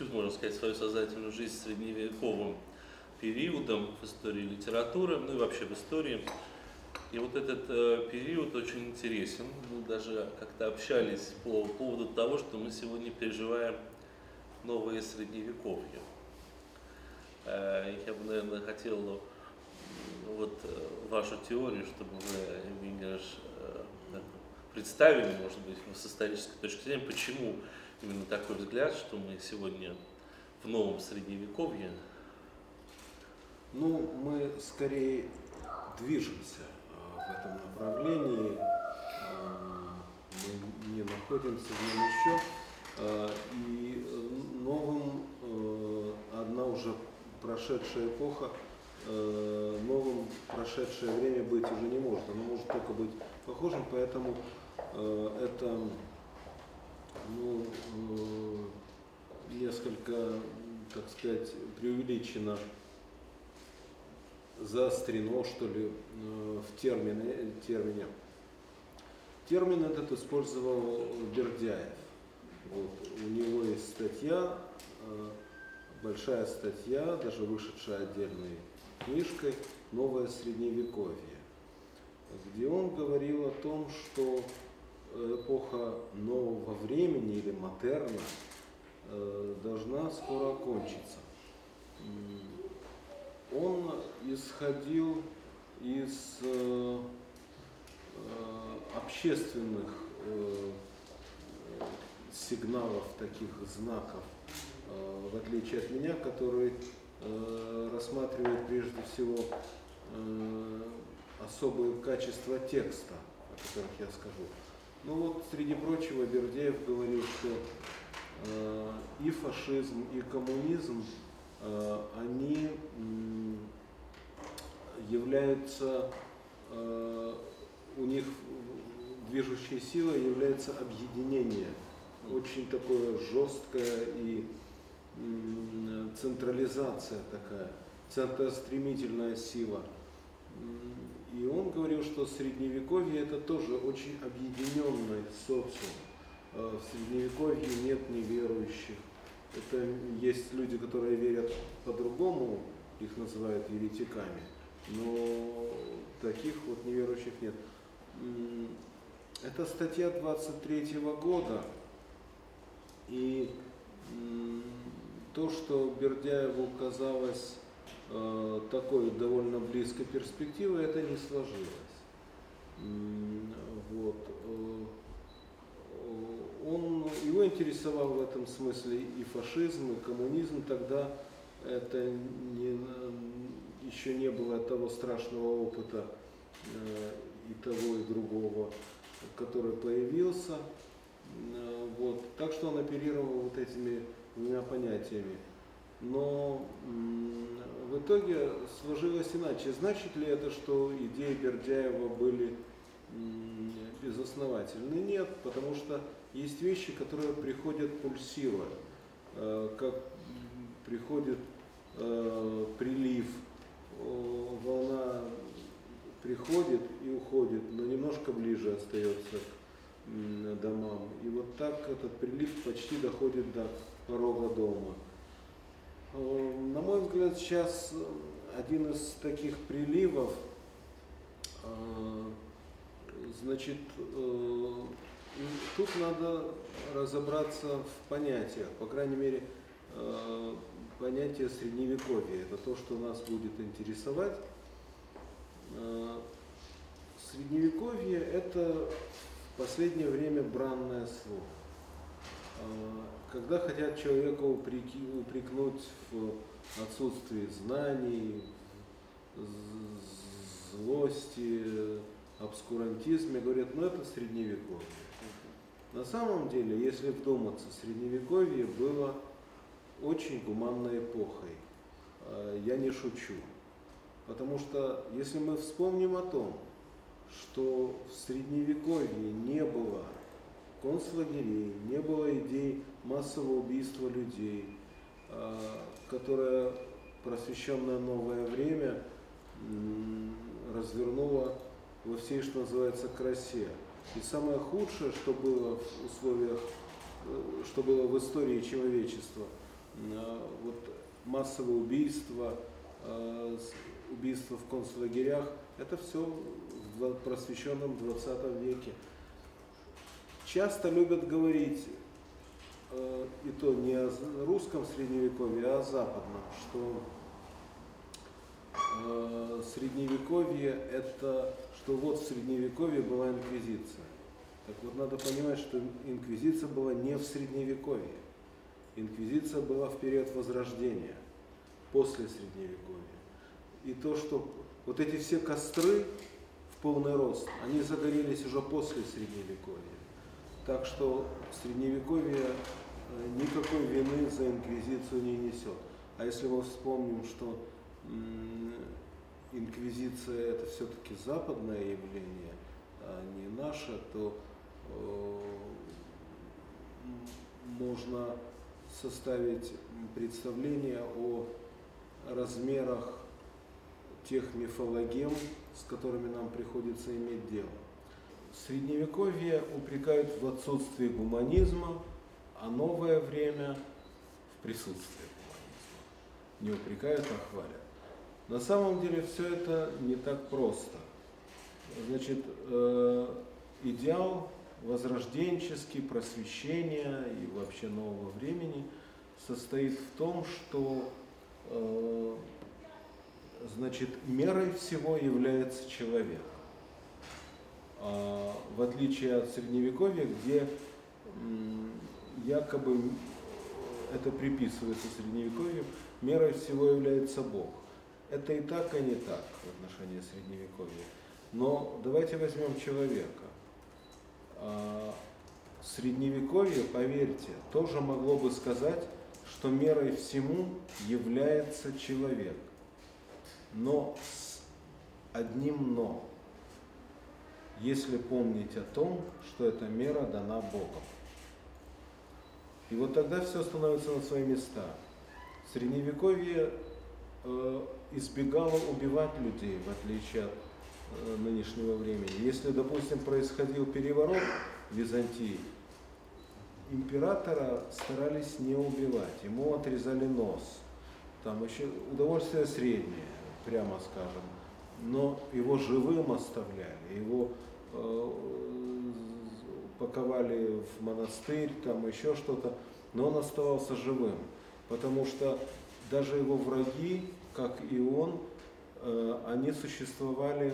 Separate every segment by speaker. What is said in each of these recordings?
Speaker 1: всю, можно сказать, свою сознательную жизнь средневековым периодом в истории литературы, ну и вообще в истории. И вот этот э, период очень интересен. Мы даже как-то общались по поводу того, что мы сегодня переживаем новое средневековье. Э, я бы, наверное, хотел м, вот э, вашу теорию, чтобы вы, Евгений Геннадьевич, э, представили, может быть, с исторической точки зрения, почему именно такой взгляд, что мы сегодня в новом средневековье.
Speaker 2: Ну, мы скорее движемся э, в этом направлении. Э, Мы не находимся в нем еще. Э, И новым одна уже прошедшая эпоха, новым прошедшее время быть уже не может. Оно может только быть похожим, поэтому это ну, э, несколько, так сказать, преувеличено заострено, что ли, э, в термине, термине. Термин этот использовал Бердяев. Вот. У него есть статья, э, большая статья, даже вышедшая отдельной книжкой «Новое средневековье», где он говорил о том, что эпоха нового времени или модерна э, должна скоро окончиться. М, Он исходил из э, э, общественных э, э, сигналов, таких знаков, э, в отличие от меня, который э, рассматривает прежде всего э, особые качества текста, о которых я скажу. Ну вот, среди прочего, Бердяев говорил, что э, и фашизм, и коммунизм, э, они м, являются, э, у них движущей силой является объединение, очень такое жесткое и м, централизация такая, центростремительная сила. И он говорил, что средневековье это тоже очень объединенный социум. Э, В средневековье нет неверующих. Это есть люди, которые верят по-другому, их называют еретиками, но таких вот неверующих нет. Это статья 23 года, и то, что Бердяеву казалось э, такой довольно близкой перспективой, это не сложилось. Вот. э, э, Он, его интересовал в этом смысле и фашизм, и коммунизм. Тогда это не, еще не было того страшного опыта и того, и другого, который появился. Вот. Так что он оперировал вот этими двумя понятиями. Но в итоге сложилось иначе. Значит ли это, что идеи Бердяева были безосновательны? Нет, потому что есть вещи, которые приходят пульсируя, Э, как приходит э, прилив, э, волна приходит и уходит, но немножко ближе остается к домам. И вот так этот прилив почти доходит до порога дома. Э, на мой взгляд, сейчас один из таких приливов, э, значит, э, тут надо разобраться в понятиях, по крайней мере, понятие средневековья. Это то, что нас будет интересовать. Средневековье – это в последнее время бранное слово. Когда хотят человека упрекнуть в отсутствии знаний, злости, обскурантизме, говорят, ну это средневековье. На самом деле, если вдуматься, средневековье было очень гуманной эпохой. А, я не шучу. Потому что если мы вспомним о том, что в средневековье не было концлагерей, не было идей массового убийства людей, а, которое просвещенное новое время развернуло во всей, что называется, красе. И самое худшее, что было в условиях, э, что было в истории человечества, а, вот массовое убийство, а, убийство в концлагерях, это все в просвещенном 20 веке. Часто любят говорить, э, и то не о русском средневековье, а о западном, что э, средневековье это, что вот в средневековье была инквизиция. Так вот надо понимать, что инквизиция была не в средневековье. Инквизиция была в период Возрождения, после средневековья. И то, что вот эти все костры в полный рост, они загорелись уже после средневековья. Так что Средневековье э, никакой вины за инквизицию не несет. А если мы вспомним, что инквизиция это все-таки западное явление, а не наше, то э, можно составить представление о размерах тех мифологем, с которыми нам приходится иметь дело. Средневековье упрекают в отсутствии гуманизма, а новое время в присутствии гуманизма. Не упрекают, а хвалят. На самом деле все это не так просто. Значит, э, идеал возрожденческий, просвещения и вообще нового времени состоит в том, что э, значит, мерой всего является человек. А, в отличие от средневековья, где якобы это приписывается средневековью, мерой всего является Бог. Это и так, и не так в отношении средневековья. Но давайте возьмем человека. А, средневековье, поверьте, тоже могло бы сказать, что мерой всему является человек. Но с одним но если помнить о том, что эта мера дана Богом. И вот тогда все становится на свои места. Средневековье э, избегало убивать людей, в отличие от э, нынешнего времени. Если, допустим, происходил переворот в Византии, императора старались не убивать, ему отрезали нос. Там еще удовольствие среднее, прямо скажем. Но его живым оставляли, его Э, паковали в монастырь, там еще что-то, но он оставался живым, потому что даже его враги, как и он, э, они существовали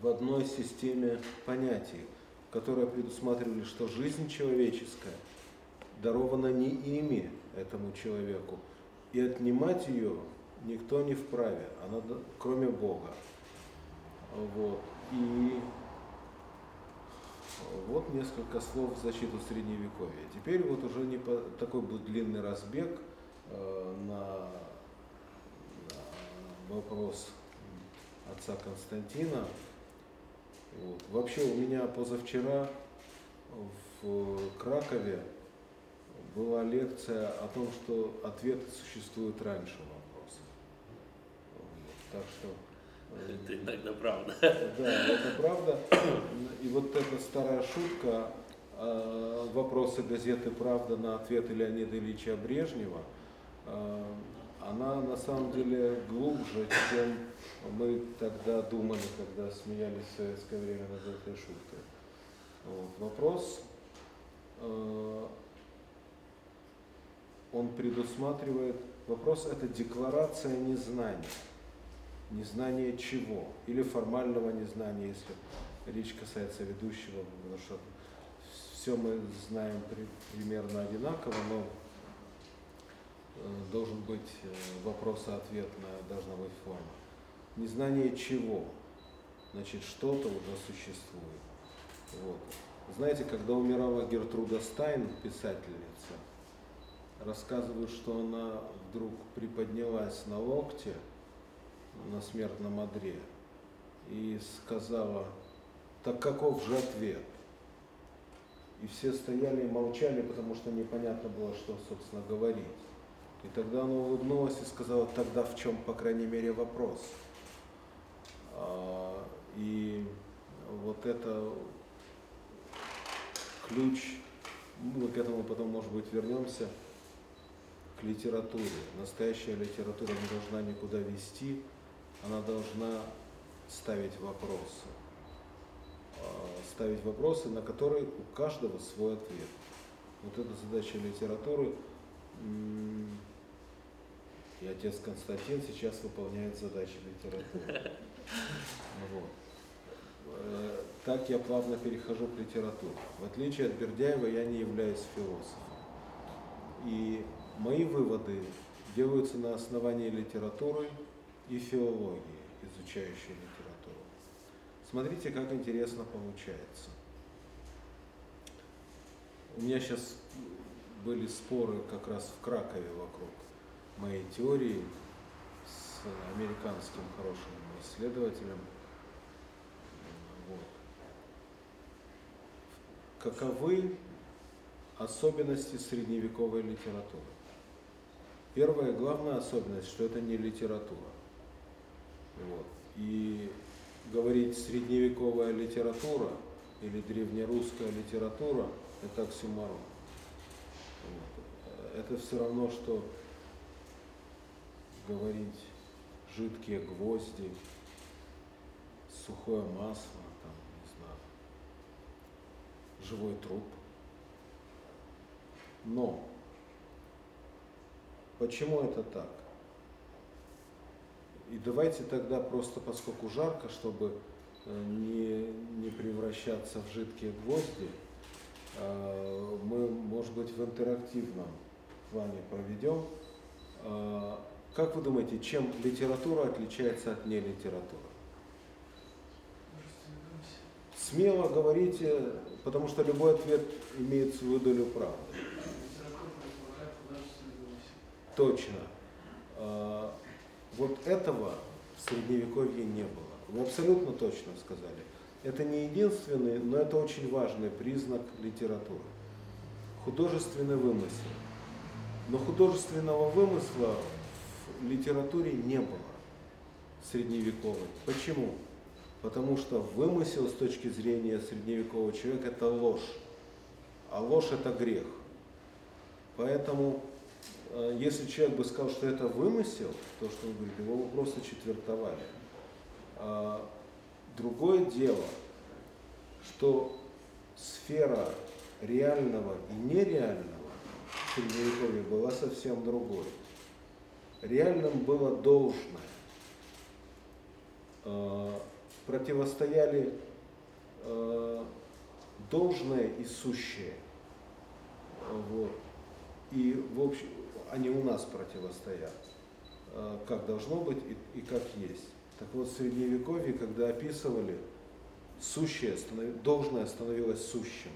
Speaker 2: в одной системе понятий, которые предусматривали, что жизнь человеческая дарована не ими, этому человеку, и отнимать ее никто не вправе, она, кроме Бога. Вот. И вот несколько слов в защиту Средневековья. Теперь вот уже не по, такой будет длинный разбег э, на, на вопрос отца Константина. Вот. Вообще у меня позавчера в Кракове была лекция о том, что ответы существуют раньше вопроса. Вот. Так что
Speaker 1: Это иногда правда.
Speaker 2: Да, это правда. И вот эта старая шутка, э, вопросы газеты «Правда» на ответы Леонида Ильича Брежнева, э, она на самом деле глубже, чем мы тогда думали, когда смеялись в советское время над этой шуткой. Вот. Вопрос, э, он предусматривает, вопрос это декларация незнания. Незнание чего? Или формального незнания, если речь касается ведущего, потому что все мы знаем при, примерно одинаково, но э, должен быть э, вопрос-ответная, должна быть форма. Незнание чего? Значит, что-то уже существует. Вот. Знаете, когда умирала Гертруда Стайн, писательница, рассказывают, что она вдруг приподнялась на локте на смертном одре и сказала, так каков же ответ? И все стояли и молчали, потому что непонятно было, что, собственно, говорить. И тогда она улыбнулась и сказала, тогда в чем, по крайней мере, вопрос? А, и вот это ключ, мы к этому потом, может быть, вернемся, к литературе. Настоящая литература не должна никуда вести, она должна ставить вопросы. А, ставить вопросы, на которые у каждого свой ответ. Вот эта задача литературы. И отец Константин сейчас выполняет задачи литературы. Вот. Э, так я плавно перехожу к литературе. В отличие от Бердяева, я не являюсь философом. И мои выводы делаются на основании литературы и филологии, изучающей литературу. Смотрите, как интересно получается. У меня сейчас были споры как раз в Кракове вокруг моей теории с американским хорошим исследователем. Вот. Каковы особенности средневековой литературы? Первая главная особенность, что это не литература. Вот. И говорить средневековая литература или древнерусская литература – это оксюморон. Вот. Это все равно, что говорить жидкие гвозди, сухое масло, там, не знаю, живой труп. Но почему это так? И давайте тогда просто, поскольку жарко, чтобы э, не, не превращаться в жидкие гвозди, э, мы, может быть, в интерактивном плане проведем. Э, как вы думаете, чем литература отличается от нелитературы? Смело говорите, потому что любой ответ имеет свою долю правды. Точно. Вот этого в Средневековье не было. Вы абсолютно точно сказали. Это не единственный, но это очень важный признак литературы. Художественный вымысел. Но художественного вымысла в литературе не было средневековой. Почему? Потому что вымысел с точки зрения средневекового человека это ложь, а ложь это грех. Поэтому, если человек бы сказал, что это вымысел, то, что он говорит, его бы просто четвертовали. А другое дело, что сфера реального и нереального в Средневековье была совсем другой реальным было должное. Э, противостояли э, должное и сущее. Вот. И в общем, они у нас противостоят, э, как должно быть и, и как есть. Так вот, в Средневековье, когда описывали, сущее, должное становилось сущим.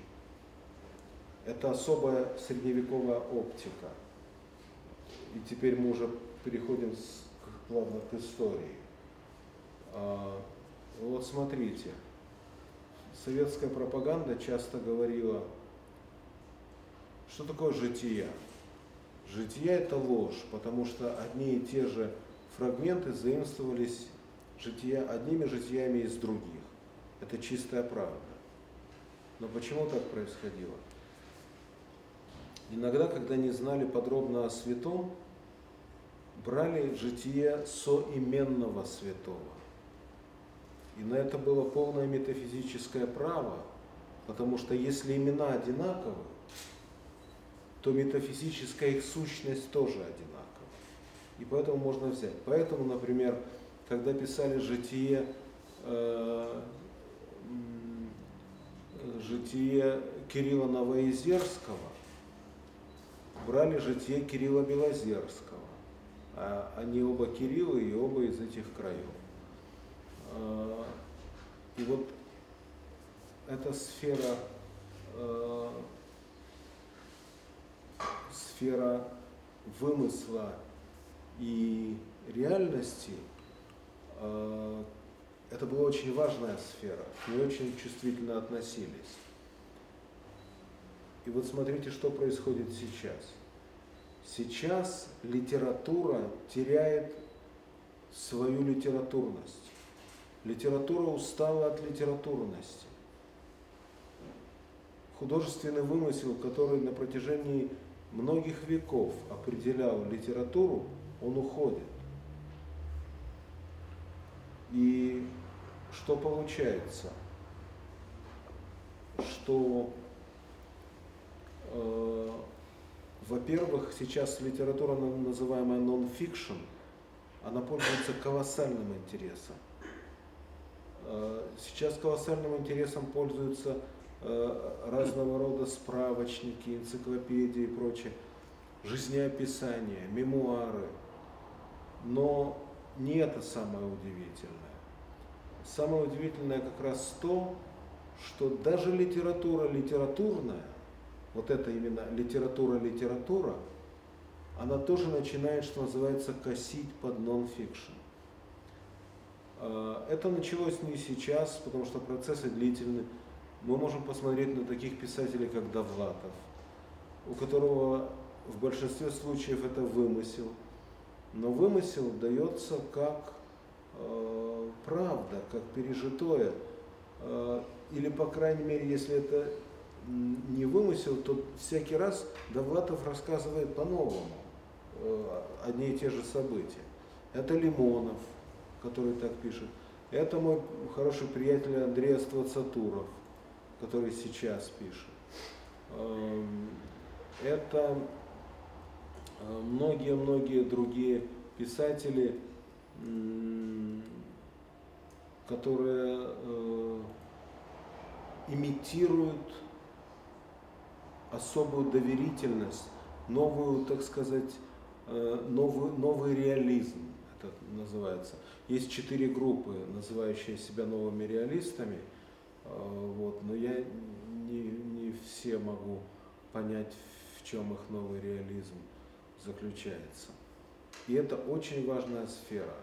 Speaker 2: Это особая средневековая оптика. И теперь мы уже переходим с, плавно к истории. А, вот смотрите, советская пропаганда часто говорила, что такое жития. Жития это ложь, потому что одни и те же фрагменты заимствовались жития, одними житиями из других. Это чистая правда. Но почему так происходило? Иногда, когда не знали подробно о святом, брали житие соименного святого. И на это было полное метафизическое право, потому что если имена одинаковы, то метафизическая их сущность тоже одинакова. И поэтому можно взять. Поэтому, например, когда писали житие, э, житие Кирилла Новоизерского, брали житие Кирилла Белозерского. А они оба Кириллы и оба из этих краев. А, и вот эта сфера, э, сфера вымысла и реальности, э, это была очень важная сфера, к ней очень чувствительно относились. И вот смотрите, что происходит сейчас. Сейчас литература теряет свою литературность. Литература устала от литературности. Художественный вымысел, который на протяжении многих веков определял литературу, он уходит. И что получается? Что э, во-первых, сейчас литература, называемая non-fiction, она пользуется колоссальным интересом. Э, сейчас колоссальным интересом пользуются разного рода справочники, энциклопедии и прочее, жизнеописания, мемуары. Но не это самое удивительное. Самое удивительное как раз то, что даже литература литературная вот эта именно литература-литература, она тоже начинает, что называется, косить под нон-фикшн. А, это началось не сейчас, потому что процессы длительны. Мы можем посмотреть на таких писателей, как Довлатов, у которого в большинстве случаев это вымысел. Но вымысел дается как э, правда, как пережитое. Э, или, по крайней мере, если это не вымысел, то всякий раз Довлатов рассказывает по-новому э, одни и те же события. Это Лимонов, который так пишет. Это мой хороший приятель Андрей Ствацатуров, который сейчас пишет. Эм, это э, многие-многие другие писатели, которые э, имитируют особую доверительность, новую, так сказать, э, новый, новый реализм, это называется. Есть четыре группы, называющие себя новыми реалистами, вот, но я не, не все могу понять, в чем их новый реализм заключается. И это очень важная сфера,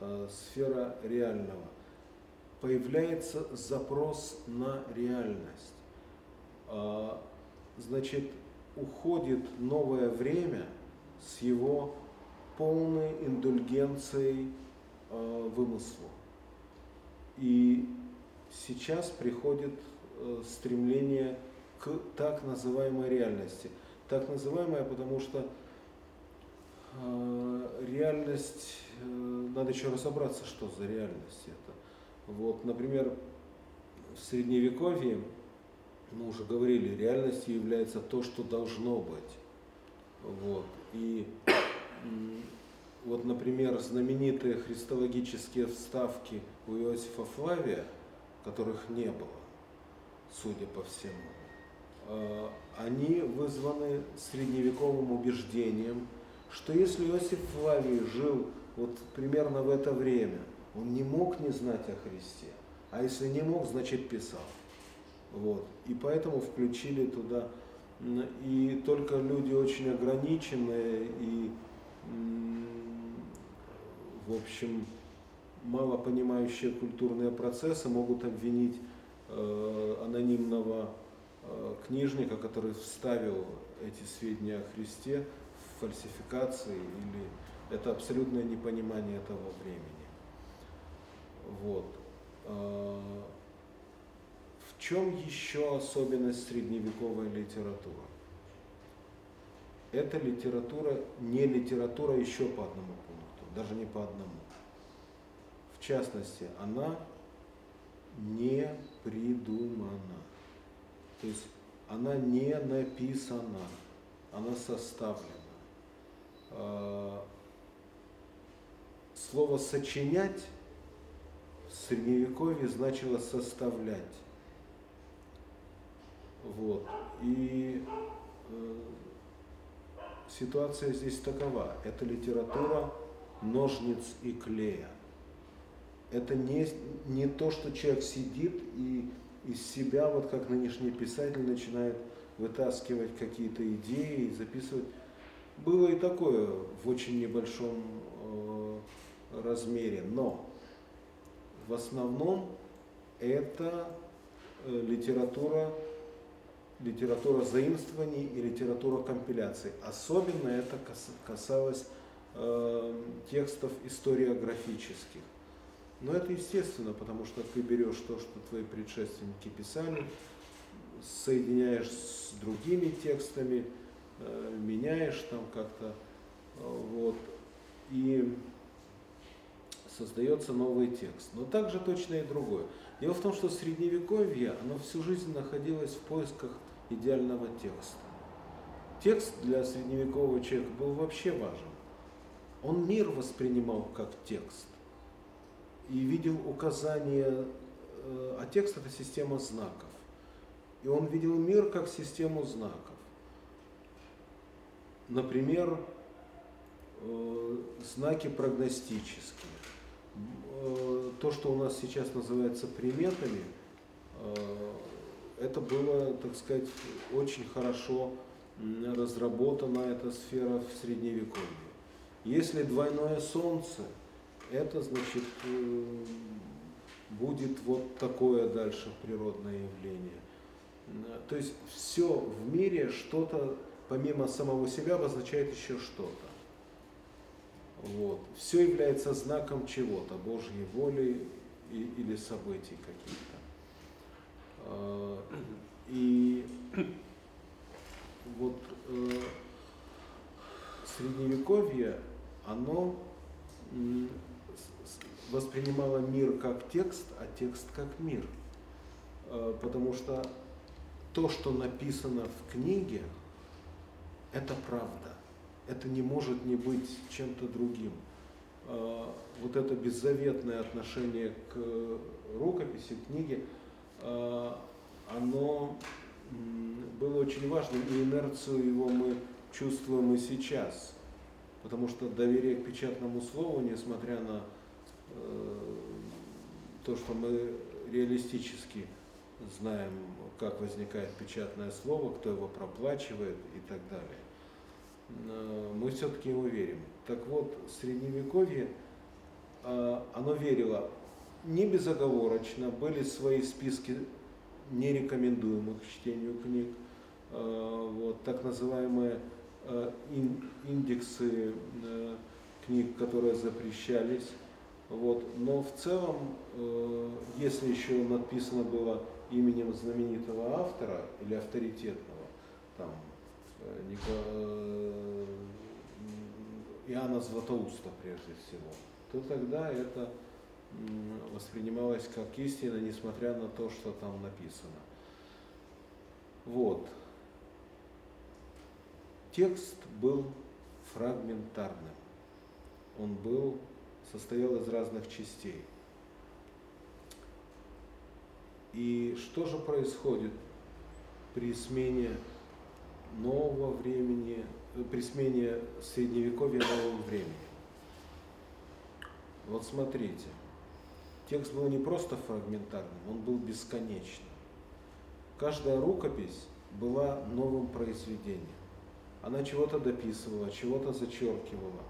Speaker 2: э, сфера реального. Появляется запрос на реальность значит, уходит новое время с его полной индульгенцией вымыслу. И сейчас приходит э, стремление к так называемой реальности. Так называемая, потому что э, реальность, э, надо еще разобраться, что за реальность это. Вот, например, в Средневековье мы уже говорили, реальностью является то, что должно быть. Вот. И вот, например, знаменитые христологические вставки у Иосифа Флавия, которых не было, судя по всему, а, они вызваны средневековым убеждением, что если Иосиф Флавий жил вот примерно в это время, он не мог не знать о Христе, а если не мог, значит писал. Вот. И поэтому включили туда. И только люди очень ограниченные и, в общем, мало понимающие культурные процессы могут обвинить э, анонимного э, книжника, который вставил эти сведения о Христе в фальсификации или это абсолютное непонимание того времени. Вот. А, в чем еще особенность средневековой литературы? Эта литература не литература еще по одному пункту, даже не по одному. В частности, она не придумана. То есть она не написана, она составлена. А, слово «сочинять» в Средневековье значило «составлять». Вот. И э, ситуация здесь такова. Это литература ножниц и клея. Это не, не то, что человек сидит и из себя, вот как нынешний писатель, начинает вытаскивать какие-то идеи и записывать. Было и такое в очень небольшом э, размере, но в основном это э, литература литература заимствований и литература компиляций. Особенно это касалось э, текстов историографических. Но это естественно, потому что ты берешь то, что твои предшественники писали, соединяешь с другими текстами, э, меняешь там как-то, э, вот, и создается новый текст. Но также точно и другое. Дело в том, что средневековье, оно всю жизнь находилось в поисках идеального текста. Текст для средневекового человека был вообще важен. Он мир воспринимал как текст и видел указания, э, а текст это система знаков. И он видел мир как систему знаков. Например, э, знаки прогностические. Э, то, что у нас сейчас называется приметами, это было, так сказать, очень хорошо разработана эта сфера в Средневековье. Если двойное солнце, это значит э, будет вот такое дальше природное явление. То есть все в мире что-то помимо самого себя обозначает еще что-то. Вот. Все является знаком чего-то, Божьей воли или событий каких-то. А, и вот э, средневековье, оно воспринимало мир как текст, а текст как мир. А, потому что то, что написано в книге, это правда. Это не может не быть чем-то другим. А, вот это беззаветное отношение к рукописи, книге, а, оно было очень важным, и инерцию его мы чувствуем и сейчас. Потому что доверие к печатному слову, несмотря на э, то, что мы реалистически знаем, как возникает печатное слово, кто его проплачивает и так далее, э, мы все-таки ему верим. Так вот, Средневековье, э, оно верило не безоговорочно, были свои списки нерекомендуемых к чтению книг, э, вот, так называемые э, индексы э, книг, которые запрещались. Вот. Но в целом, если еще написано было именем знаменитого автора или авторитетного, там, Иоанна Златоуста прежде всего, то тогда это воспринималось как истина, несмотря на то, что там написано. Вот. Текст был фрагментарным. Он был, состоял из разных частей. И что же происходит при смене нового времени, при смене средневековья нового времени? Вот смотрите, Текст был не просто фрагментарным, он был бесконечным. Каждая рукопись была новым произведением. Она чего-то дописывала, чего-то зачеркивала.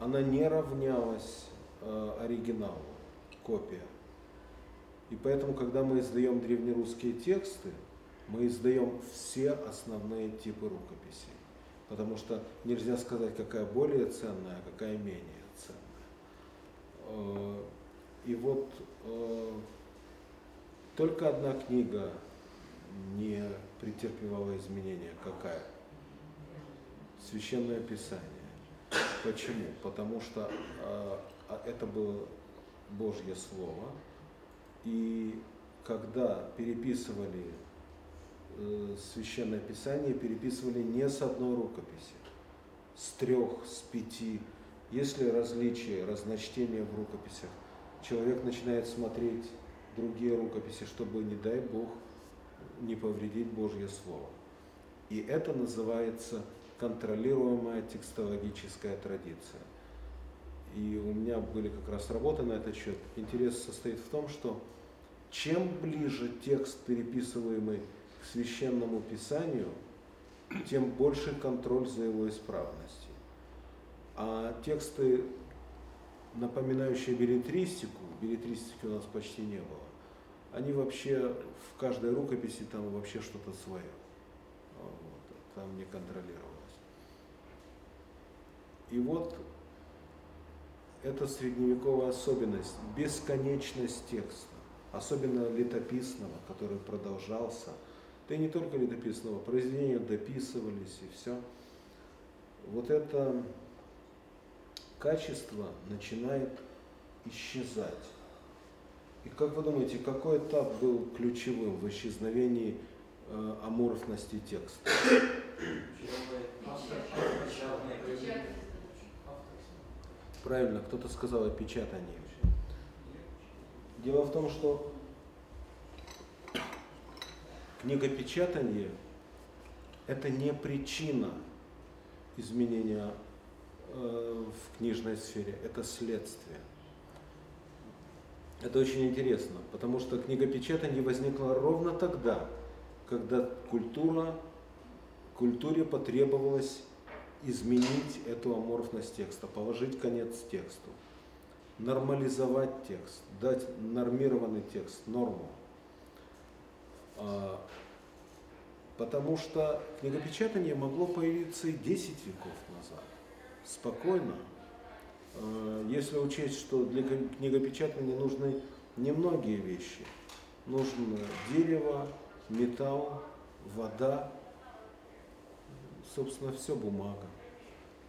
Speaker 2: Она не равнялась а, оригиналу, копия. И поэтому, когда мы издаем древнерусские тексты, мы издаем все основные типы рукописей. Потому что нельзя сказать, какая более ценная, а какая менее ценная. А, и вот э, только одна книга не претерпевала изменения. Какая? Священное Писание. Почему? Потому что э, это было Божье Слово, и когда переписывали э, Священное Писание, переписывали не с одной рукописи, с трех, с пяти. Если различия, разночтения в рукописях, человек начинает смотреть другие рукописи, чтобы, не дай Бог, не повредить Божье Слово. И это называется контролируемая текстологическая традиция. И у меня были как раз работы на этот счет. Интерес состоит в том, что чем ближе текст, переписываемый к священному писанию, тем больше контроль за его исправностью. А тексты, напоминающие билетристику, билетристики у нас почти не было, они вообще в каждой рукописи там вообще что-то свое. Вот, там не контролировалось. И вот это средневековая особенность, бесконечность текста, особенно летописного, который продолжался. Да и не только летописного, произведения дописывались и все. Вот это качество начинает исчезать. И как вы думаете, какой этап был ключевым в исчезновении э, аморфности текста? Правильно, кто-то сказал о печатании. Дело в том, что книгопечатание – это не причина изменения э, в книжной сфере, это следствие. Это очень интересно, потому что книгопечатание возникло ровно тогда, когда культура, культуре потребовалось изменить эту аморфность текста, положить конец тексту, нормализовать текст, дать нормированный текст, норму. А, потому что книгопечатание могло появиться и 10 веков назад, спокойно. А, если учесть, что для книгопечатания нужны немногие вещи. Нужно дерево, металл, вода, собственно, все бумага.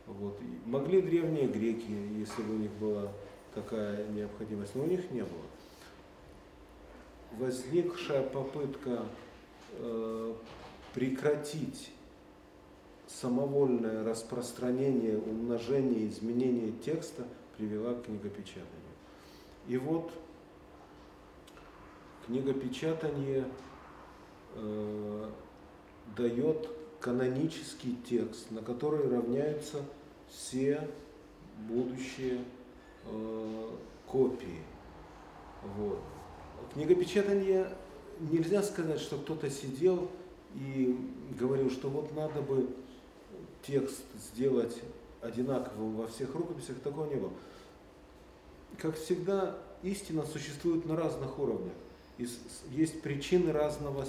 Speaker 2: Вот. Могли древние греки, если бы у них была такая необходимость, но у них не было. Возникшая попытка э, прекратить самовольное распространение, умножение, изменение текста привела к книгопечатанию. И вот книгопечатание э, дает канонический текст, на который равняются все будущие э, копии. Вот. Книгопечатание нельзя сказать, что кто-то сидел и говорил, что вот надо бы текст сделать одинаковым во всех рукописях, такого не было. Как всегда, истина существует на разных уровнях. Есть причины разного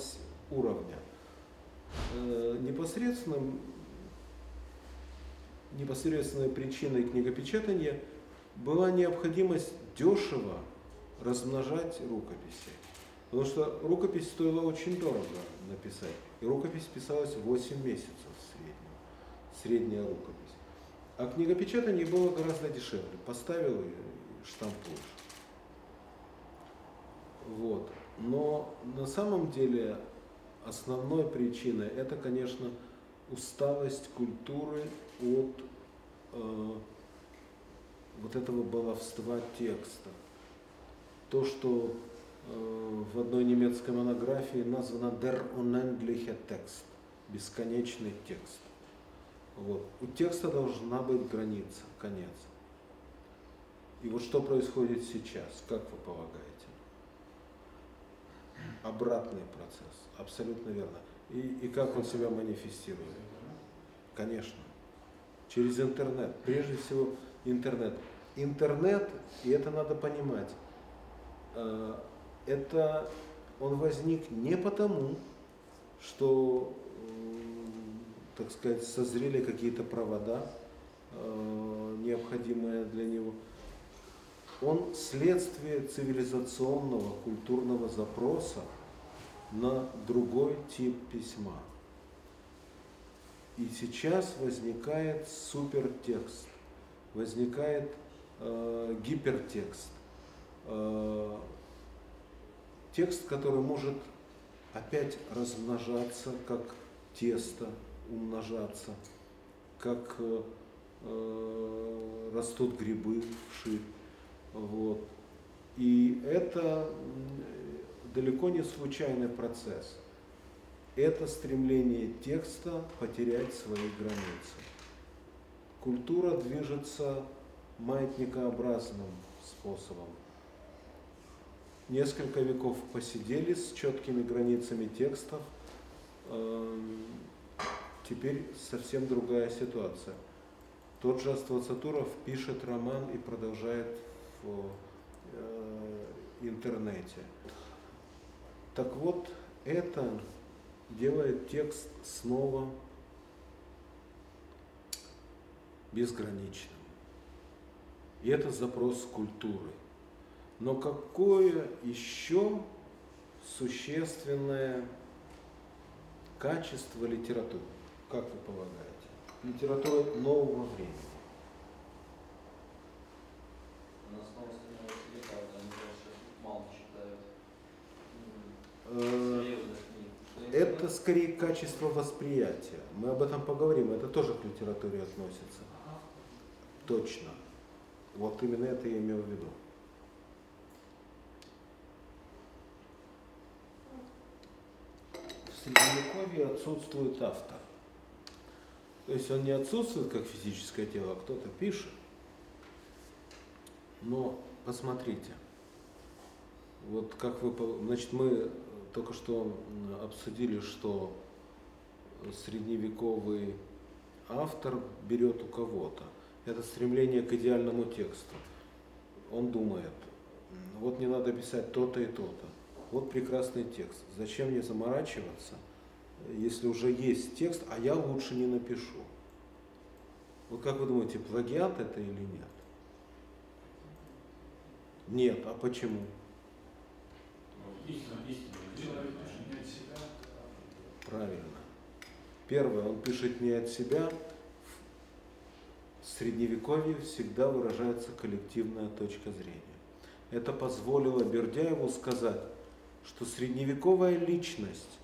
Speaker 2: уровня. Э, непосредственным, непосредственной причиной книгопечатания была необходимость дешево размножать рукописи. Потому что рукопись стоила очень дорого написать. И рукопись писалась 8 месяцев в среднем. Средняя рукопись. А книгопечатание было гораздо дешевле. Поставил и штампуешь. Вот. Но на самом деле основной причиной это, конечно, усталость культуры от э, вот этого баловства текста. То, что э, в одной немецкой монографии названо Der unendliche Text, бесконечный текст. Вот. У текста должна быть граница, конец. И вот что происходит сейчас, как вы полагаете? Обратный процесс. Абсолютно верно. И, и как он себя манифестирует? Конечно. Через интернет. Прежде всего интернет. Интернет, и это надо понимать, э, это он возник не потому, что, так сказать, созрели какие-то провода, э, необходимые для него. он следствие цивилизационного культурного запроса на другой тип письма. И сейчас возникает супертекст, возникает э, гипертекст, э, текст, который может опять размножаться, как тесто умножаться, как э, э растут грибы вширь. Вот. И это далеко не случайный процесс. Это стремление текста потерять свои границы. Культура движется маятникообразным способом. Несколько веков посидели с четкими границами текстов, эм, теперь совсем другая ситуация. Тот же Аствацатуров пишет роман и продолжает в э, интернете. Так вот, это делает текст снова безграничным. И это запрос культуры. Но какое еще существенное качество литературы, как вы полагаете? Литература нового времени. Это скорее качество восприятия. Мы об этом поговорим, это тоже к литературе относится. Точно. Вот именно это я имел в виду. В Средневековье отсутствует автор. То есть он не отсутствует как физическое тело, а кто-то пишет. Но посмотрите, вот как вы, значит, мы только что обсудили, что средневековый автор берет у кого-то. Это стремление к идеальному тексту. Он думает, вот не надо писать то-то и то-то. Вот прекрасный текст. Зачем мне заморачиваться, если уже есть текст, а я лучше не напишу? Вот как вы думаете, плагиат это или нет? Нет, а почему? Правильно. Первое, он пишет не от себя. В средневековье всегда выражается коллективная точка зрения. Это позволило Бердяеву сказать, что средневековая личность,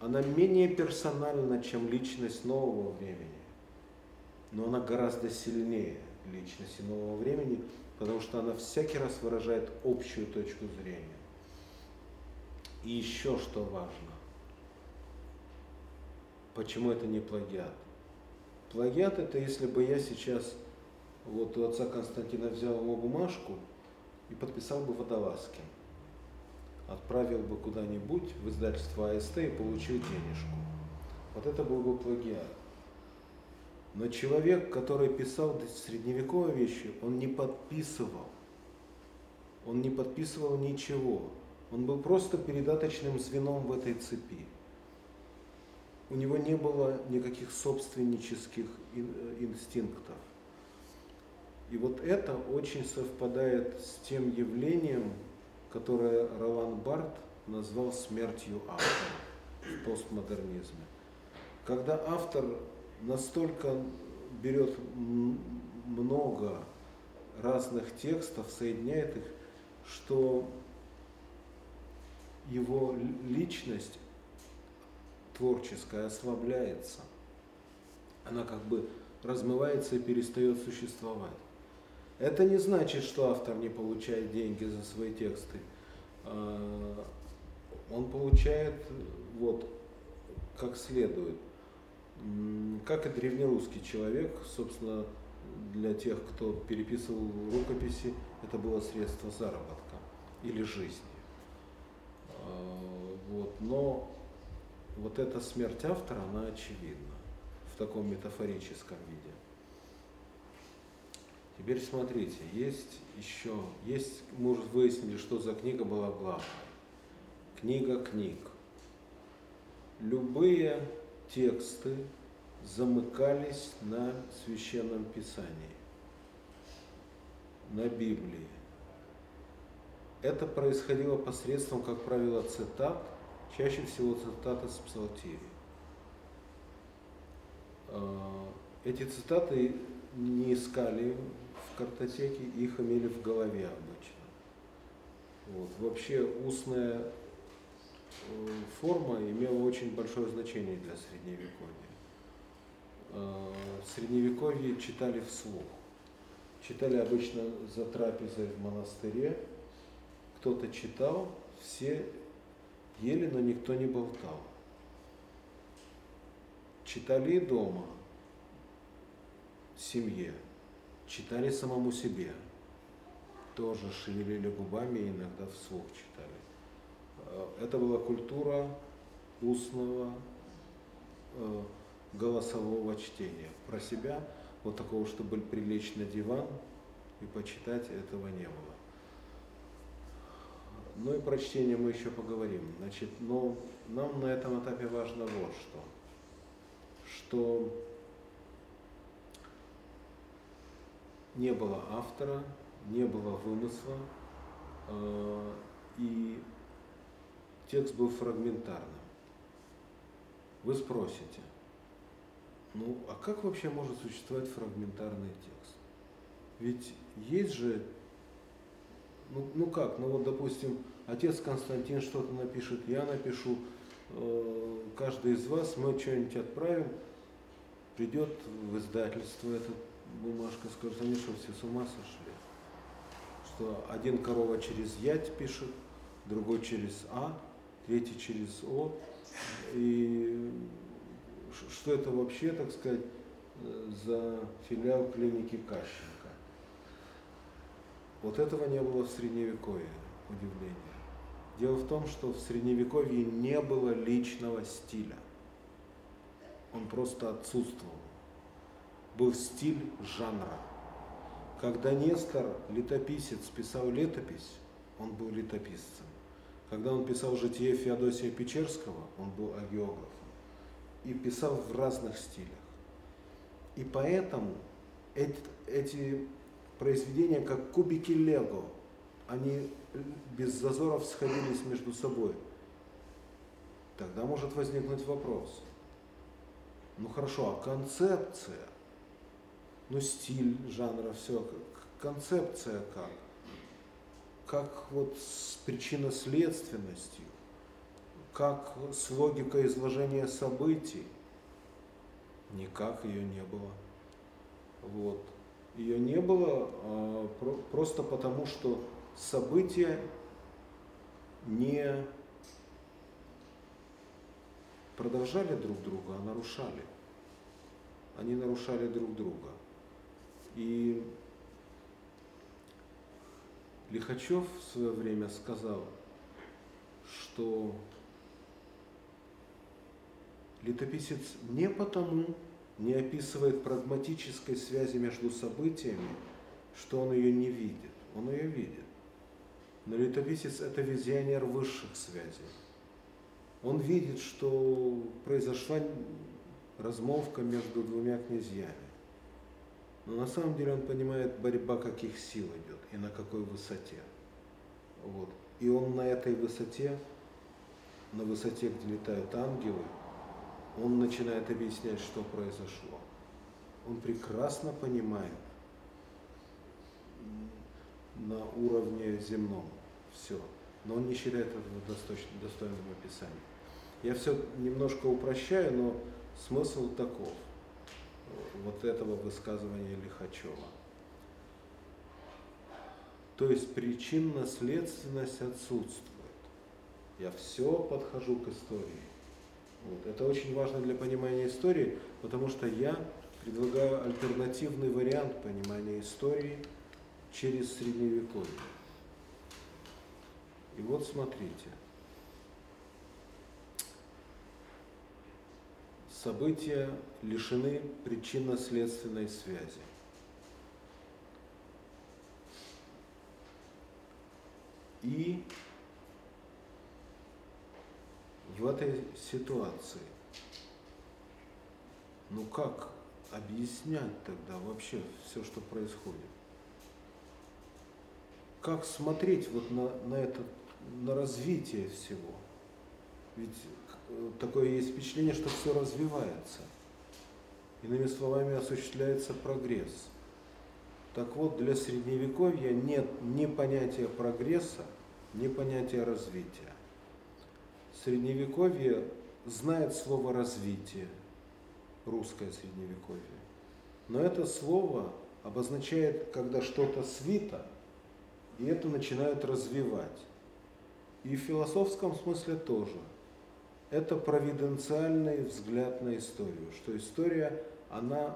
Speaker 2: она менее персональна, чем личность нового времени. Но она гораздо сильнее личности нового времени, потому что она всякий раз выражает общую точку зрения. И еще что важно. Почему это не плагиат? Плагиат это если бы я сейчас вот у отца Константина взял ему бумажку и подписал бы Водолазкин. Отправил бы куда-нибудь в издательство АСТ и получил денежку. Вот это был бы плагиат. Но человек, который писал средневековые вещи, он не подписывал. Он не подписывал ничего. Он был просто передаточным звеном в этой цепи. У него не было никаких собственнических инстинктов. И вот это очень совпадает с тем явлением, которое Ролан Барт назвал смертью автора в постмодернизме. Когда автор настолько берет много разных текстов, соединяет их, что его личность творческая ослабляется. Она как бы размывается и перестает существовать. Это не значит, что автор не получает деньги за свои тексты. А, он получает вот как следует – как и древнерусский человек, собственно, для тех, кто переписывал рукописи, это было средство заработка или жизни. А, вот. Но вот эта смерть автора, она очевидна в таком метафорическом виде. Теперь смотрите, есть еще, есть, мы уже выяснили, что за книга была главной. Книга книг. Любые тексты замыкались на священном писании. на Библии. Это происходило посредством, как правило, цитат, чаще всего цитаты с псалтири. А, эти цитаты не искали в картотеке, их имели в голове обычно. Вот. Вообще устная э, форма имела очень большое значение для средневековья. А, в средневековье читали вслух. Читали обычно за трапезой в монастыре. Кто-то читал, все ели, но никто не болтал. Читали дома, семье, читали самому себе. Тоже шевелили губами и иногда вслух читали. Э, это была культура устного э, голосового чтения. Про себя вот такого, чтобы прилечь на диван и почитать, этого не было. Ну и про чтение мы еще поговорим. Значит, но нам на этом этапе важно вот что. Что не было автора, не было вымысла, э, и текст был фрагментарным. Вы спросите, ну а как вообще может существовать фрагментарный текст? Ведь есть же, ну, ну как, ну вот допустим, отец Константин что-то напишет, я напишу, э, каждый из вас, мы что-нибудь отправим, придет в издательство эта бумажка, скажет, они что, все с ума сошли? Что один корова через ять пишет, другой через А, третий через О, и что это вообще, так сказать, за филиал клиники Кащенко. Вот этого не было в Средневековье, удивление. Дело в том, что в Средневековье не было личного стиля. Он просто отсутствовал. Был стиль жанра. Когда Нестор, летописец, писал летопись, он был летописцем. Когда он писал житие Феодосия Печерского, он был агеографом и писал в разных стилях. И поэтому эти, эти произведения, как кубики Лего, они без зазоров сходились между собой. Тогда может возникнуть вопрос. Ну хорошо, а концепция? Ну стиль жанра, все. Концепция как? Как вот с причинно-следственностью? как с логикой изложения событий. Никак ее не было. Вот. Ее не было а, про, просто потому, что события не продолжали друг друга, а нарушали. Они нарушали друг друга. И Лихачев в свое время сказал, что Летописец не потому не описывает прагматической связи между событиями, что он ее не видит. Он ее видит. Но летописец – это визионер высших связей. Он видит, что произошла размолвка между двумя князьями. Но на самом деле он понимает, борьба каких сил идет и на какой высоте. Вот. И он на этой высоте, на высоте, где летают ангелы, он начинает объяснять, что произошло. Он прекрасно понимает на уровне земном все, но он не считает это достойным описанием. Я все немножко упрощаю, но смысл таков, вот этого высказывания Лихачева. То есть причинно-следственность отсутствует. Я все подхожу к истории вот. Это очень важно для понимания истории, потому что я предлагаю альтернативный вариант понимания истории через средневековье. И вот смотрите. События лишены причинно-следственной связи. И в этой ситуации, ну как объяснять тогда вообще все, что происходит? как смотреть вот на, на это, на развитие всего. Ведь э, такое есть впечатление, что все развивается. Иными словами, осуществляется прогресс. Так вот, для Средневековья нет ни понятия прогресса, ни понятия развития. Средневековье знает слово развитие, русское Средневековье. Но это слово обозначает, когда что-то свито, и это начинают развивать. И в философском смысле тоже. Это провиденциальный взгляд на историю, что история, она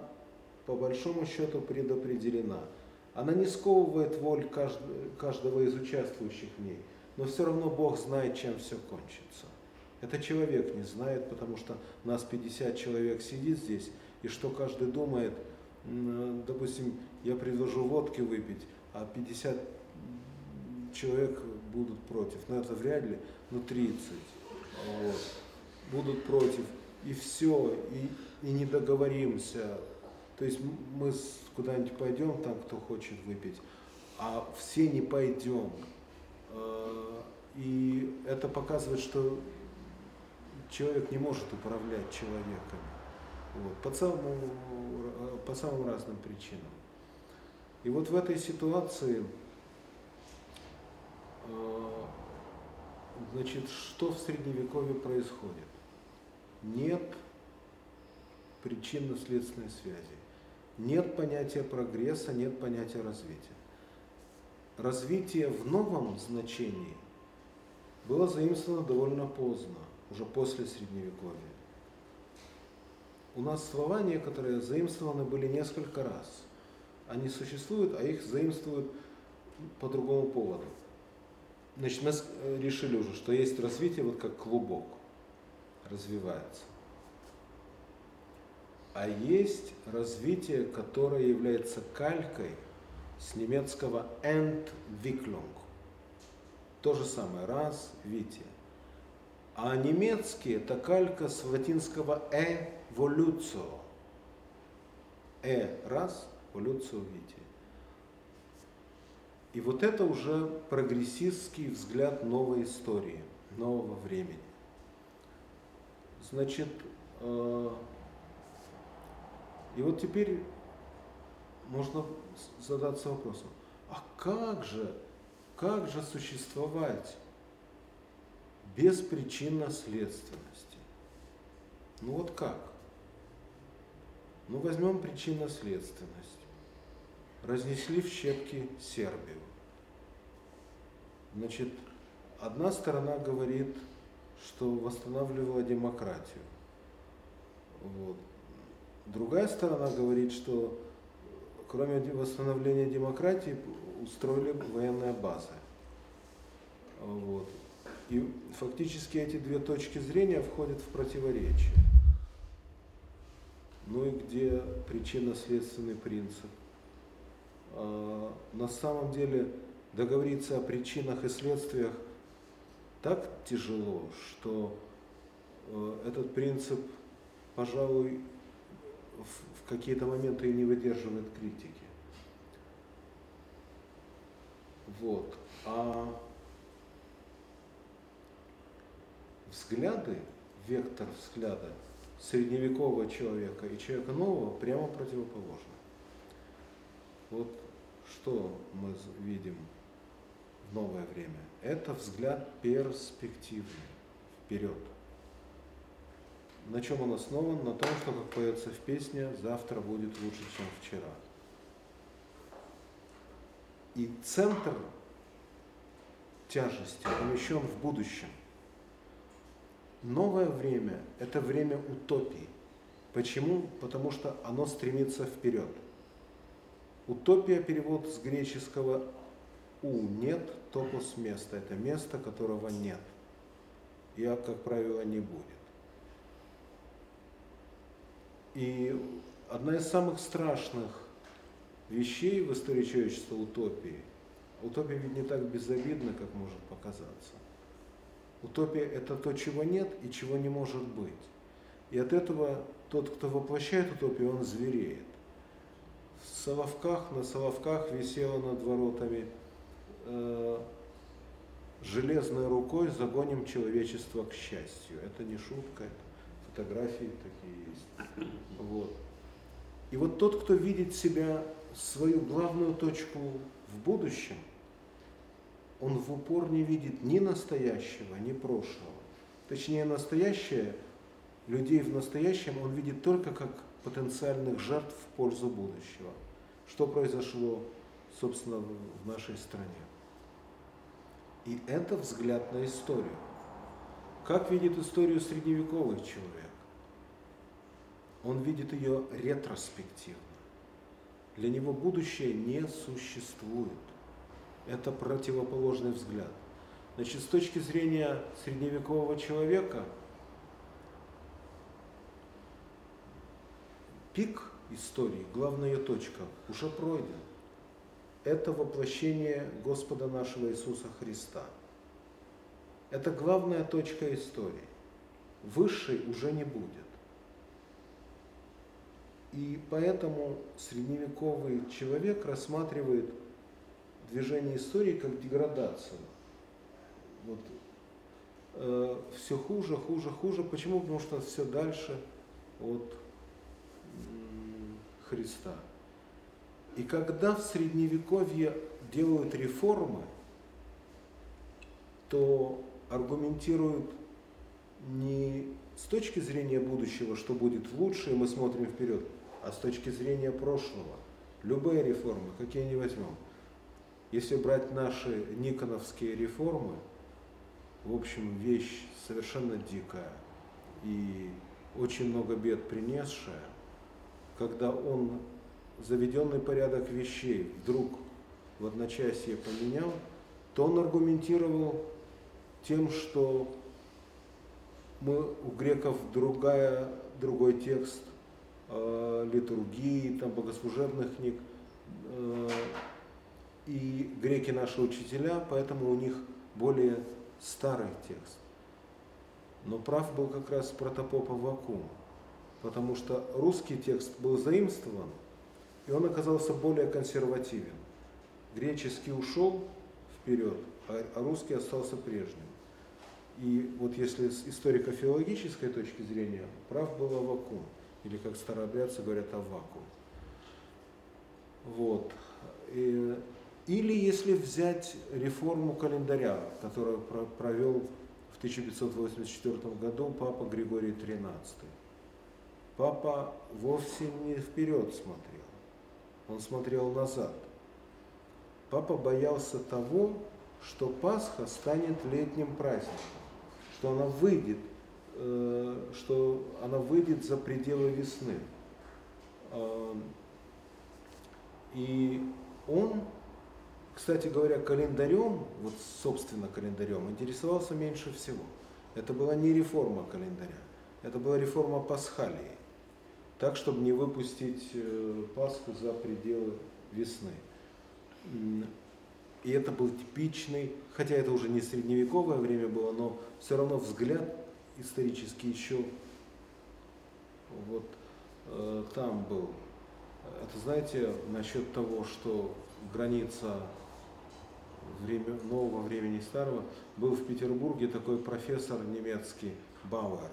Speaker 2: по большому счету предопределена. Она не сковывает воль каждого из участвующих в ней, но все равно Бог знает, чем все кончится. Это человек не знает, потому что нас 50 человек сидит здесь, и что каждый думает, допустим, я предложу водки выпить, а 50 человек будут против. Но это вряд ли, но 30 вот, будут против. И все, и, и не договоримся. То есть мы куда-нибудь пойдем, там кто хочет выпить, а все не пойдем. Э, и это показывает, что человек не может управлять человеком. Вот, по, самому, по самым разным причинам. И вот в этой ситуации, э, значит, что в Средневековье происходит? Нет причинно-следственной связи. Нет понятия прогресса, нет понятия развития. Развитие в новом значении было заимствовано довольно поздно, уже после Средневековья. У нас слова некоторые заимствованы были несколько раз. Они существуют, а их заимствуют по другому поводу. Значит, мы э, решили уже, что есть развитие вот как клубок развивается. А есть развитие, которое является калькой с немецкого Entwicklung. То же самое, развитие. А немецкий это калька с латинского эволюцио. Э раз, эволюцио витие. И вот это уже прогрессистский взгляд новой истории, нового времени. Значит, э, и вот теперь можно задаться вопросом, а как же, как же существовать без причинно-следственности? Ну вот как? Ну возьмем причинно-следственность. Разнесли в щепки Сербию. Значит, одна сторона говорит, что восстанавливала демократию. Вот. Другая сторона говорит, что кроме восстановления демократии устроили военные базы. Вот. И фактически эти две точки зрения входят в противоречие. Ну и где причинно-следственный принцип? А, на самом деле договориться о причинах и следствиях так тяжело, что э, этот принцип, пожалуй, в какие-то моменты и не выдерживает критики. Вот. А взгляды, вектор взгляда средневекового человека и человека нового прямо противоположны. Вот что мы видим в новое время. Это взгляд перспективный, вперед. На чем он основан? На том, что, как поется в песне, завтра будет лучше, чем вчера. И центр тяжести помещен в будущем. Новое время – это время утопии. Почему? Потому что оно стремится вперед. Утопия – перевод с греческого «у» – нет, топос – место. Это место, которого нет. И, как правило, не будет. И одна из самых страшных вещей в истории человечества – утопии. Утопия ведь не так безобидна, как может показаться. Утопия – это то, чего нет и чего не может быть. И от этого тот, кто воплощает утопию, он звереет. В Соловках, на Соловках висела над воротами э, железной рукой загоним человечество к счастью. Это не шутка, это фотографии такие есть. Вот. И вот тот, кто видит себя, свою главную точку в будущем, он в упор не видит ни настоящего, ни прошлого. Точнее, настоящее, людей в настоящем он видит только как потенциальных жертв в пользу будущего. Что произошло, собственно, в нашей стране. И это взгляд на историю. Как видит историю средневековый человек? Он видит ее ретроспективно. Для него будущее не существует. Это противоположный взгляд. Значит, с точки зрения средневекового человека, пик истории, главная точка, уже пройден. Это воплощение Господа нашего Иисуса Христа. Это главная точка истории. Высшей уже не будет. И поэтому средневековый человек рассматривает движение истории как деградацию. Вот, э, все хуже, хуже, хуже. Почему? Потому что все дальше от Христа. И когда в средневековье делают реформы, то аргументируют не с точки зрения будущего, что будет лучше, и мы смотрим вперед, а с точки зрения прошлого. Любые реформы, какие ни возьмем. Если брать наши никоновские реформы, в общем, вещь совершенно дикая и очень много бед принесшая, когда он заведенный порядок вещей вдруг в одночасье поменял, то он аргументировал тем, что мы, у греков другая, другой текст э, литургии, там, богослужебных книг, э, и греки наши учителя, поэтому у них более старый текст. Но прав был как раз протопоп Авакум, потому что русский текст был заимствован, и он оказался более консервативен. Греческий ушел вперед, а, а русский остался прежним. И вот если с историко-филологической точки зрения, прав был Авакум, или как старообрядцы говорят, Авакум. Вот. И, или если взять реформу календаря, которую провел в 1584 году папа Григорий XIII. Папа вовсе не вперед смотрел, он смотрел назад. Папа боялся того, что Пасха станет летним праздником, что она выйдет, э, что она выйдет за пределы весны. Э, и он, кстати говоря, календарем, вот собственно календарем, интересовался меньше всего. Это была не реформа календаря, это была реформа пасхалии так, чтобы не выпустить э, Пасху за пределы весны. И это был типичный, хотя это уже не средневековое время было, но все равно взгляд исторический еще вот э, там был. Это знаете, насчет того, что граница время, нового времени старого, был в Петербурге такой профессор немецкий Бауэр.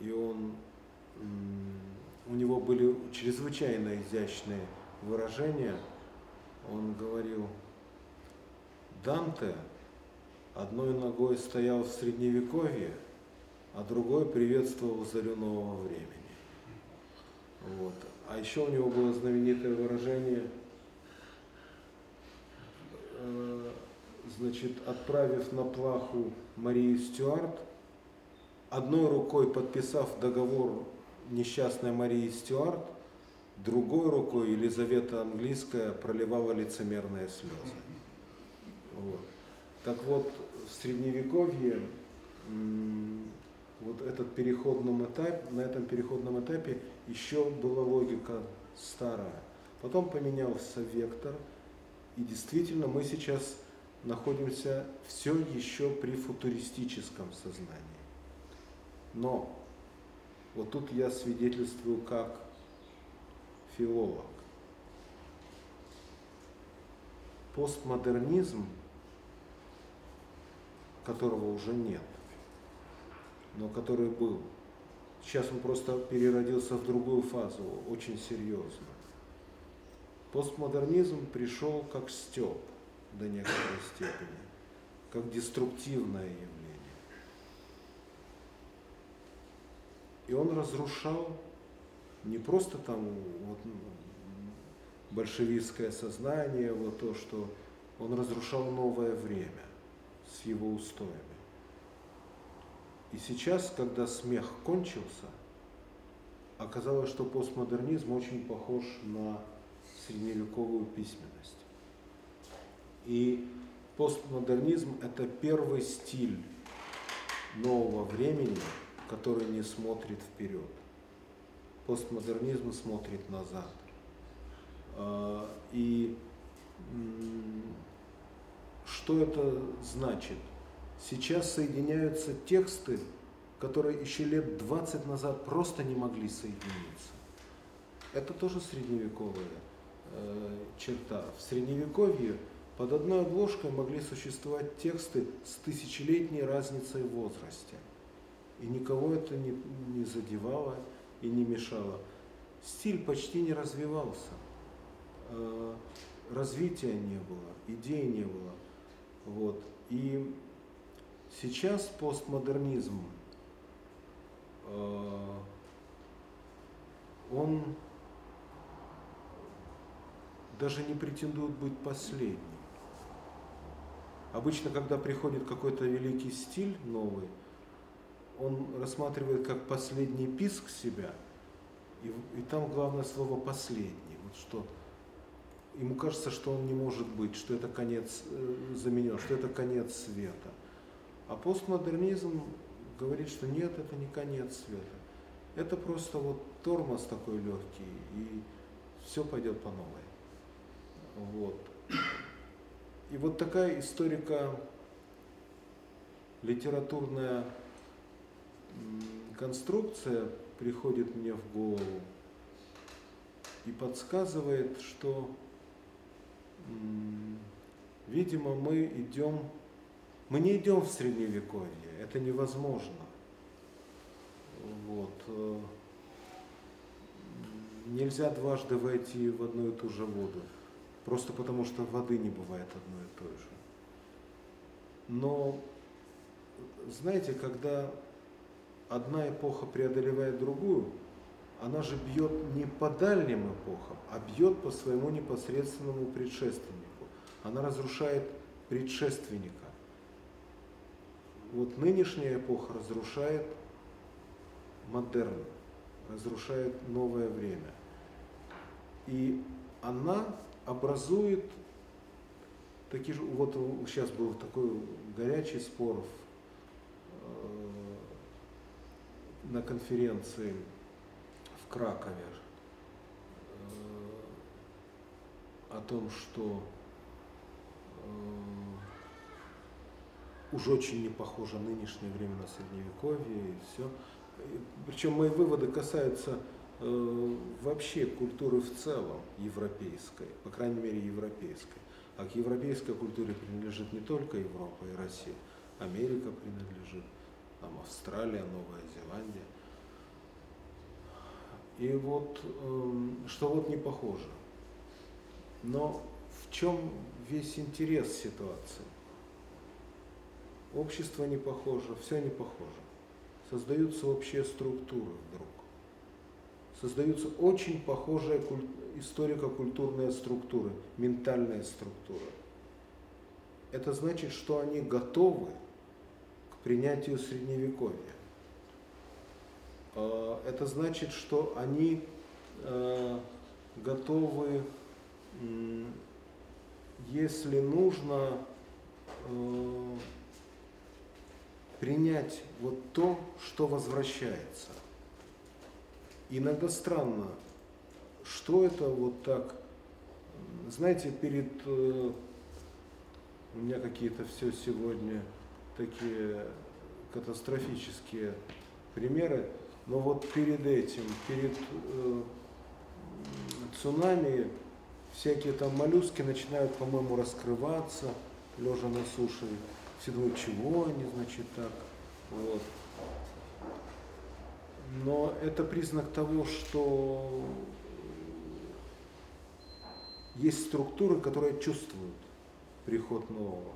Speaker 2: И он у него были чрезвычайно изящные выражения. Он говорил, Данте одной ногой стоял в средневековье, а другой приветствовал зарю нового времени. Вот. А еще у него было знаменитое выражение, значит, отправив на плаху Марии Стюарт, одной рукой подписав договор несчастная Мария Стюарт другой рукой Елизавета Английская проливала лицемерные слезы. Вот. Так вот, в Средневековье вот этот переходном этапе, на этом переходном этапе еще была логика старая. Потом поменялся вектор, и действительно мы сейчас находимся все еще при футуристическом сознании. Но вот тут я свидетельствую как филолог. постмодернизм, которого уже нет, но который был, сейчас он просто переродился в другую фазу, очень серьезно. Постмодернизм пришел как степ до некоторой степени, как деструктивное явление. И он разрушал не просто там вот, большевистское сознание, вот то, что он разрушал новое время с его устоями. И сейчас, когда смех кончился, оказалось, что постмодернизм очень похож на средневековую письменность. И постмодернизм – это первый стиль нового времени, который не смотрит вперед. Постмодернизм смотрит назад. А, и что это значит? Сейчас соединяются тексты, которые еще лет 20 назад просто не могли соединиться. Это тоже средневековая э, черта. В средневековье под одной обложкой могли существовать тексты с тысячелетней разницей в возрасте. И никого это не, не задевало и не мешало. Стиль почти не развивался. Э, развития не было, идей не было. Вот. И сейчас постмодернизм, э, он даже не претендует быть последним. Обычно, когда приходит какой-то великий стиль новый, он рассматривает как последний писк себя, и, и там главное слово последний. Вот что ему кажется, что он не может быть, что это конец э, заменен, что это конец света. А постмодернизм говорит, что нет, это не конец света. Это просто вот тормоз такой легкий, и все пойдет по новой. Вот. И вот такая историка литературная конструкция приходит мне в голову и подсказывает, что, видимо, мы идем, мы не идем в средневековье, это невозможно. Вот. Э, нельзя дважды войти в одну и ту же воду, просто потому что воды не бывает одной и той же. Но, знаете, когда одна эпоха преодолевает другую, она же бьет не по дальним эпохам, а бьет по своему непосредственному предшественнику. Она разрушает предшественника. Вот нынешняя эпоха разрушает модерн, разрушает новое время. И она образует такие же, вот сейчас был такой горячий спор на конференции в Кракове э, о том, что э, уж очень не похоже нынешнее время на средневековье и все. Причем мои выводы касаются э, вообще культуры в целом европейской, по крайней мере европейской. А к европейской культуре принадлежит не только Европа и Россия, Америка принадлежит, там Австралия, Новая Зеландия. И вот, эм, что вот не похоже. Но в чем весь интерес ситуации? Общество не похоже, все не похоже. Создаются общие структуры вдруг. Создаются очень похожие историко-культурные структуры, ментальные структуры. Это значит, что они готовы принятию Средневековья. А, это значит, что они а, готовы, если нужно, а, принять вот то, что возвращается. Иногда странно, что это вот так, знаете, перед, э, у меня какие-то все сегодня такие катастрофические примеры, но вот перед этим, перед э, цунами, всякие там моллюски начинают, по-моему, раскрываться, лежа на суше. Все думают, чего они, значит, так. Вот. Но это признак того, что есть структуры, которые чувствуют приход нового.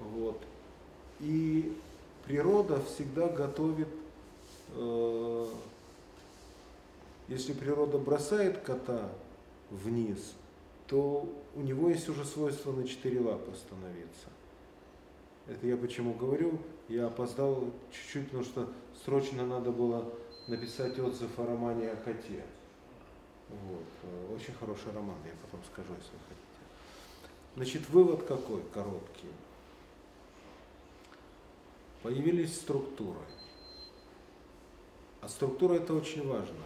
Speaker 2: Вот. И природа всегда готовит, э, если природа бросает кота вниз, то у него есть уже свойство на четыре лапы становиться. Это я почему говорю, я опоздал чуть-чуть, потому что срочно надо было написать отзыв о романе о коте. Вот. Э, очень хороший роман, я потом скажу, если хотите. Значит, вывод какой короткий. Появились структуры. А структура это очень важно.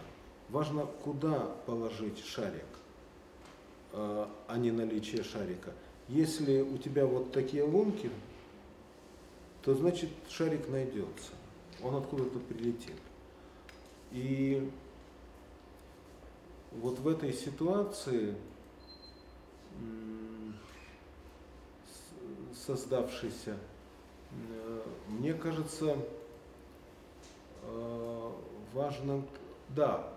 Speaker 2: Важно, куда положить шарик, э, а не наличие шарика. Если у тебя вот такие лунки, то значит шарик найдется. Он откуда-то прилетит. И вот в этой ситуации создавшейся, э, мне кажется, э, важным, да,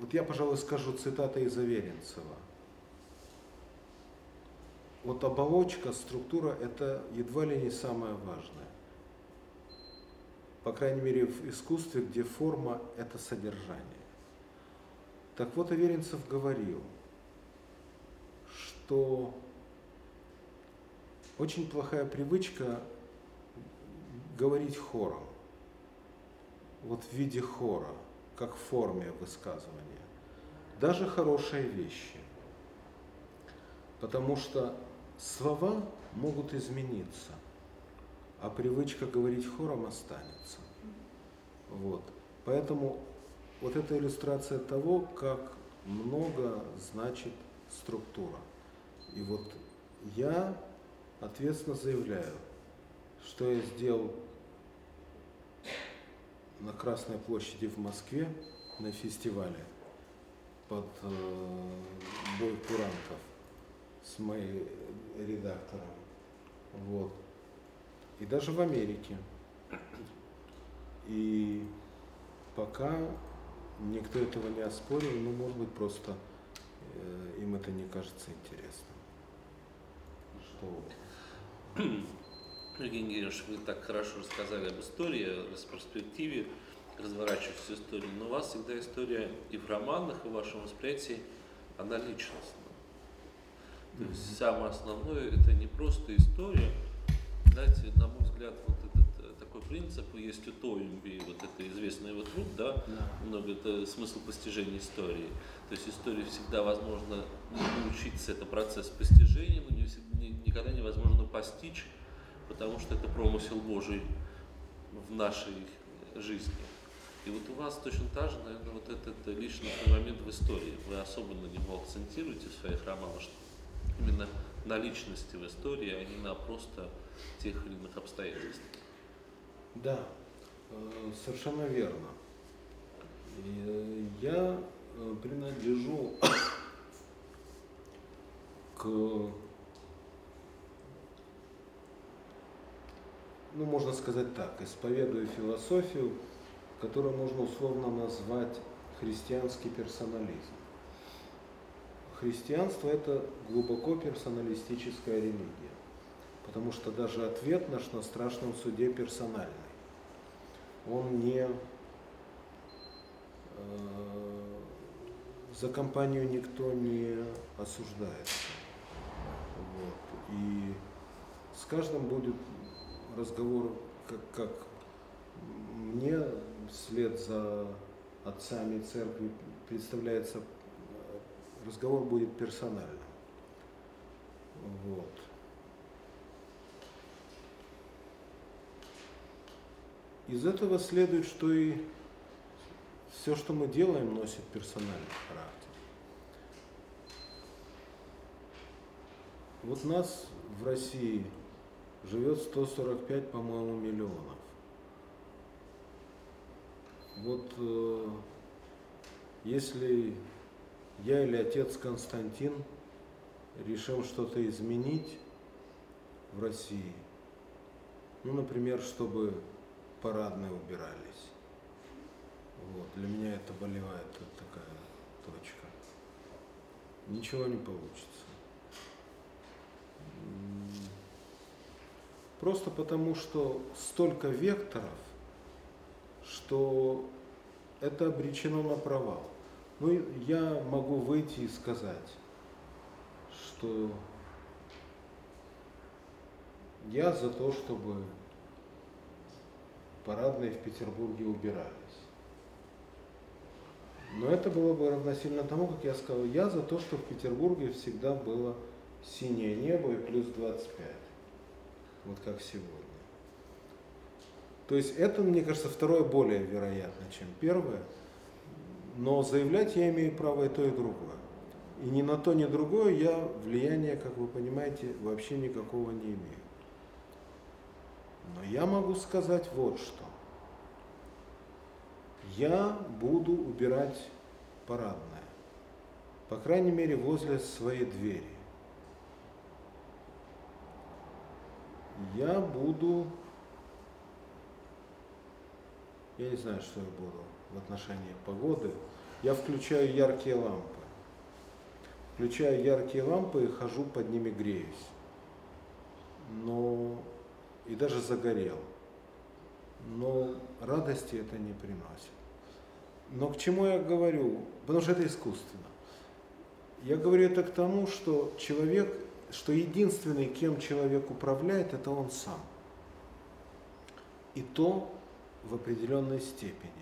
Speaker 2: вот я, пожалуй, скажу цитата из Аверинцева. Вот оболочка, структура – это едва ли не самое важное по крайней мере в искусстве, где форма – это содержание. Так вот, Аверинцев говорил, что очень плохая привычка говорить хором, вот в виде хора, как в форме высказывания. Даже хорошие вещи. Потому что слова могут измениться – а привычка говорить хором останется. Вот. Поэтому вот эта иллюстрация того, как много значит структура. И вот я ответственно заявляю, что я сделал на Красной площади в Москве на фестивале под э, бой курантов с моим редактором. Вот и даже в Америке. И пока никто этого не оспорил, ну, может быть, просто э, им это не кажется интересным.
Speaker 1: Что Евгений Георгиевич, вы так хорошо рассказали об истории, о перспективе разворачивающейся истории, но у вас всегда история и в романах, и в вашем восприятии, она личностна. То есть самое основное это не просто история, знаете, на мой взгляд, вот этот э, такой принцип есть у Тоймби, вот это известный его труд, да, да. много это смысл постижения истории. То есть истории всегда возможно научиться, это процесс постижения, но не, не, никогда невозможно постичь, потому что это промысел Божий в нашей жизни. И вот у вас точно так же, наверное, вот этот личный момент в истории. Вы особо на него акцентируете в своих романах, что именно на личности в истории, а не на просто тех или иных обстоятельств.
Speaker 2: Да, э, совершенно верно. Э, я э, принадлежу к, ну, можно сказать так, исповедую философию, которую можно условно назвать христианский персонализм. Христианство – это глубоко персоналистическая религия. Потому что даже ответ наш на страшном суде персональный. Он не э, за компанию никто не осуждается. Вот. И с каждым будет разговор, как, как мне вслед за отцами церкви представляется, разговор будет персональным. Вот. Из этого следует, что и все, что мы делаем, носит персональный характер. Вот нас в России живет 145, по-моему, миллионов. Вот э, если я или отец Константин решим что-то изменить в России, ну, например, чтобы парадные убирались. Вот, для меня это болевает вот такая точка. Ничего не получится. Просто потому, что столько векторов, что это обречено на провал. Ну, я могу выйти и сказать, что я за то, чтобы парадные в Петербурге убирались. Но это было бы равносильно тому, как я сказал, я за то, что в Петербурге всегда было синее небо и плюс 25 вот как сегодня. То есть это, мне кажется, второе более вероятно, чем первое. Но заявлять я имею право и то, и другое. И ни на то, ни другое я влияния, как вы понимаете, вообще никакого не имею. Но я могу сказать вот что. Я буду убирать парадное. По крайней мере, возле своей двери. я буду, я не знаю, что я буду в отношении погоды, я включаю яркие лампы. Включаю яркие лампы и хожу под ними греюсь. Но и даже загорел. Но радости это не приносит. Но к чему я говорю? Потому что это искусственно. Я говорю это к тому, что человек что единственный, кем человек управляет, это он сам. И то в определенной степени.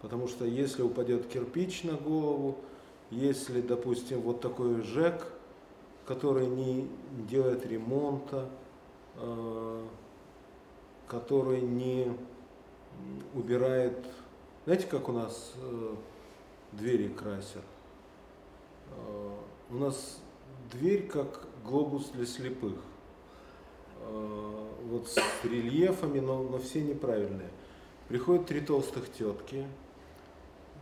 Speaker 2: Потому что если упадет кирпич на голову, если, допустим, вот такой ЖЭК, который не делает ремонта, который не убирает, знаете, как у нас э, двери красят? Э, у нас дверь как глобус для слепых. Вот с рельефами, но, но все неправильные. Приходят три толстых тетки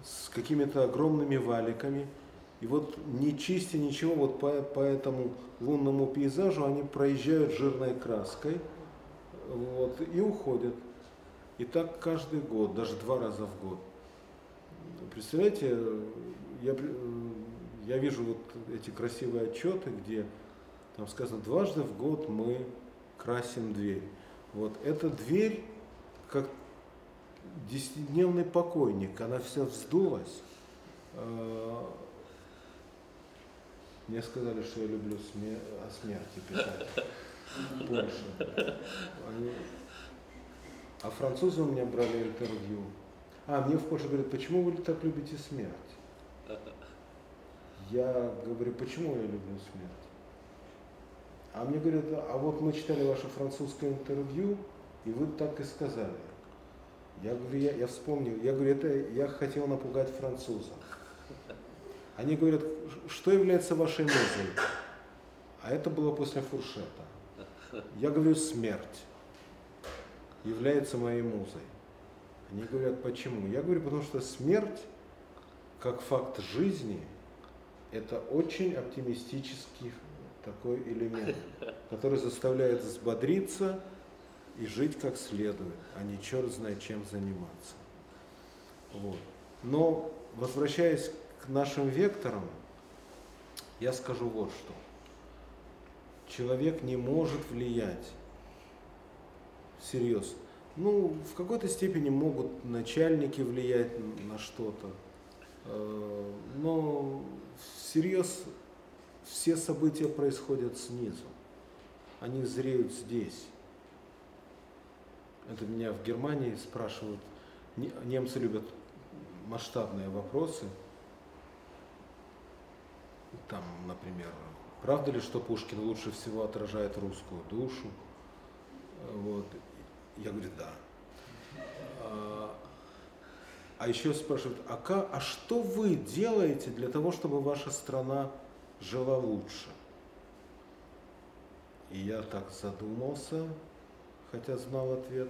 Speaker 2: с какими-то огромными валиками. И вот не чистя ничего, вот по, по этому лунному пейзажу они проезжают жирной краской вот, и уходят. И так каждый год, даже два раза в год. Представляете, я, я вижу вот эти красивые отчеты, где там сказано, дважды в год мы красим дверь. Вот эта дверь, как десятидневный покойник, она вся вздулась. Мне сказали, что я люблю смер... о смерти писать. Больше. Они... А французы у меня брали интервью. А, мне в Польше говорят, почему вы так любите смерть? Я говорю, почему я люблю смерть? А мне говорят, а вот мы читали ваше французское интервью, и вы так и сказали. Я говорю, я, я вспомнил, я говорю, это я хотел напугать французов. Они говорят, что является вашей музой? А это было после фуршета. Я говорю, смерть является моей музой. Они говорят, почему? Я говорю, потому что смерть, как факт жизни, это очень оптимистический такой элемент, который заставляет взбодриться и жить как следует, а не черт знает чем заниматься. Вот. Но, возвращаясь к нашим векторам, я скажу вот что. Человек не может влиять всерьез. Ну, в какой-то степени могут начальники влиять на что-то, э, но всерьез все события происходят снизу. Они зреют здесь. Это меня в Германии спрашивают. Немцы любят масштабные вопросы. Там, например, правда ли, что Пушкин лучше всего отражает русскую душу? Вот. Я говорю, да. А, а еще спрашивают, а, как, а что вы делаете для того, чтобы ваша страна жила лучше. И я так задумался, хотя знал ответ,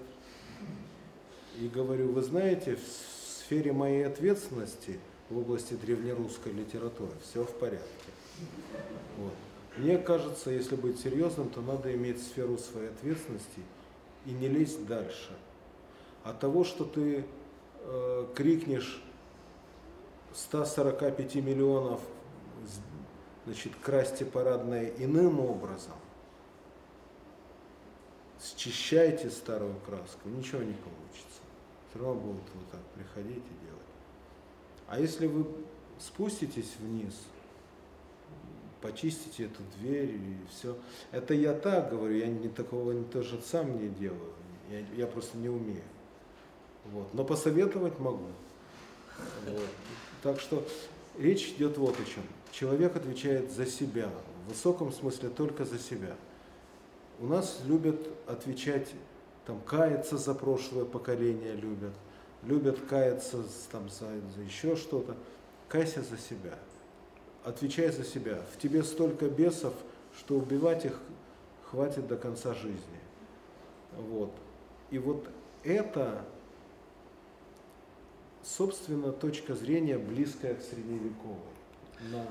Speaker 2: и говорю, вы знаете, в сфере моей ответственности в области древнерусской литературы. Все в порядке. Вот. Мне кажется, если быть серьезным, то надо иметь сферу своей ответственности и не лезть дальше. От того, что ты э, крикнешь 145 миллионов, значит, красьте парадное иным образом, счищайте старую краску, ничего не получится. Все равно будут вот так приходить и делать. А если вы спуститесь вниз, почистите эту дверь и все. Это я так говорю, я не такого не тоже сам не делаю. Я, я просто не умею. Вот. Но посоветовать могу. Вот. Так что речь идет вот о чем. Человек отвечает за себя, в высоком смысле только за себя. У нас любят отвечать, там, каяться за прошлое поколение любят, любят каяться там, за, за еще что-то. Кайся за себя, отвечай за себя. В тебе столько бесов, что убивать их хватит до конца жизни. Вот. И вот это собственно, точка зрения близкая к средневековой.
Speaker 1: На...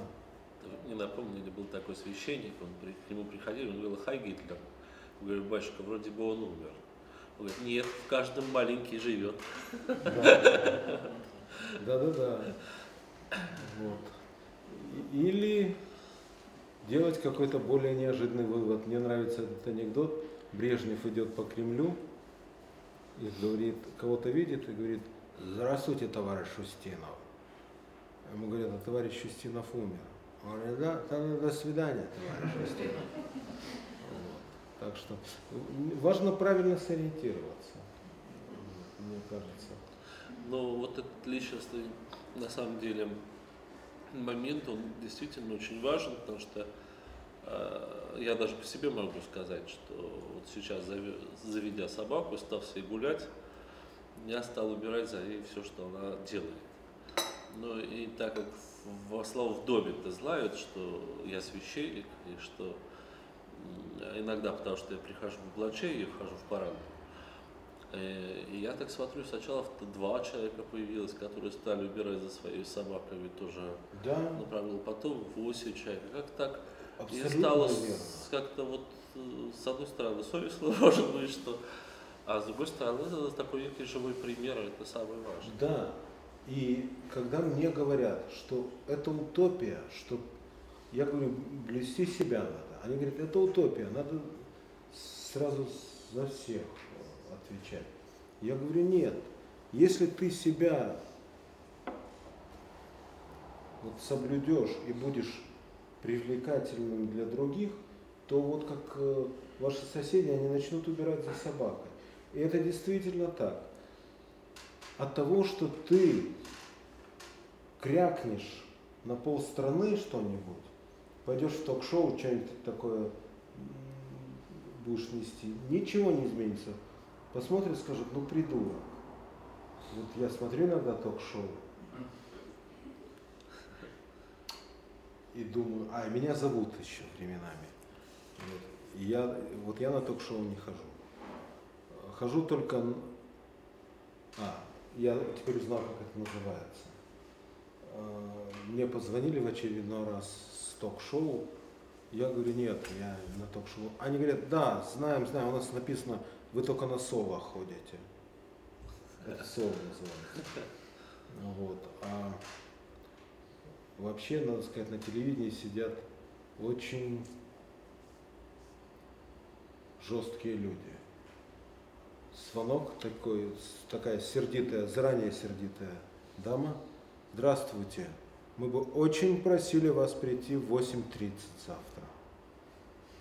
Speaker 1: Не напомнили, был такой священник, он к нему приходил, он говорил, хай Гитлер. Он говорит, батюшка, вроде бы он умер. Говорит, нет, в каждом маленький живет.
Speaker 2: Да, да, да. Вот. Или делать какой-то более неожиданный вывод. Мне нравится этот анекдот. Брежнев идет по Кремлю и говорит, кого-то видит и говорит, Здравствуйте, товарищ Устинов. Ему говорят, а товарищ Устинов умер. Он говорит, да, тогда до свидания, товарищ Устинов. Так что важно правильно сориентироваться, мне кажется.
Speaker 1: Ну, вот этот личностный, на самом деле, момент, он действительно очень важен, потому что э, я даже по себе могу сказать, что вот сейчас, заведя собаку, став себе гулять, я стал убирать за ней все, что она делает. Ну и так как во слово в доме-то знают, что я священник, и что иногда, потому что я прихожу в блачей, я вхожу в парад, э, и я так смотрю, сначала два человека появилось, которые стали убирать за своими собаками тоже.
Speaker 2: Да.
Speaker 1: Направил потом восемь человек. Как так? Абсолютно и стало как-то вот, э, с одной стороны, совестно, может быть, что а с другой стороны, это такой некий живой пример, это самое важное.
Speaker 2: Да. И когда мне говорят, что это утопия, что я говорю, блюсти себя надо. Они говорят, это утопия, надо сразу за всех отвечать. Я говорю, нет. Если ты себя вот соблюдешь и будешь привлекательным для других, то вот как э, ваши соседи, они начнут убирать за собакой. И это действительно так. От того, что ты крякнешь на полстраны что-нибудь, пойдешь в ток-шоу, что-нибудь такое будешь нести, ничего не изменится. Посмотрят, скажут, ну придурок. Вот я смотрю иногда ток-шоу и думаю, а, меня зовут еще временами. Вот. И я, вот я на ток-шоу не хожу хожу только... А, я теперь узнал, как это называется. А, мне позвонили в очередной раз ток-шоу. Я говорю, нет, я на ток-шоу. Они говорят, да, знаем, знаем, у нас написано, вы только на соло ходите. Это соло называется. Вот. А вообще, надо сказать, на телевидении сидят очень жесткие люди звонок такой, такая сердитая, заранее сердитая дама. Здравствуйте, мы бы очень просили вас прийти в 8.30 завтра.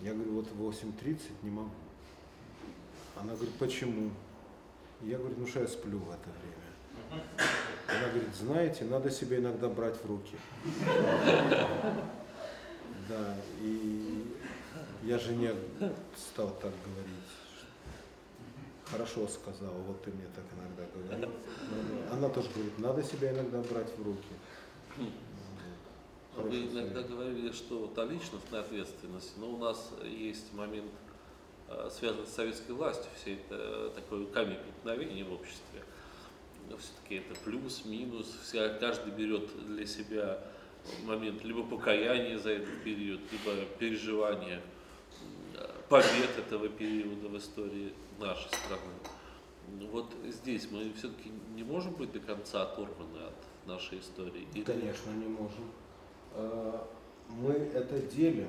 Speaker 2: Я говорю, вот в 8.30 не могу. Она говорит, почему? Я говорю, ну что я сплю в это время. Она говорит, знаете, надо себя иногда брать в руки. Да, и я жене стал так говорить хорошо сказала, вот ты мне так иногда говорил. Она тоже говорит, надо себя иногда брать в руки.
Speaker 1: Вы иногда говорили, что та личностная ответственность, но у нас есть момент, э, связанный с советской властью, все это такой камень преткновения в обществе. все-таки это плюс, минус, вся, каждый берет для себя момент либо покаяния за этот период, либо переживания побед этого периода в истории нашей страны. Вот здесь мы все-таки не можем быть до конца оторваны от нашей истории.
Speaker 2: Или... Конечно, не можем. А, мы это делим.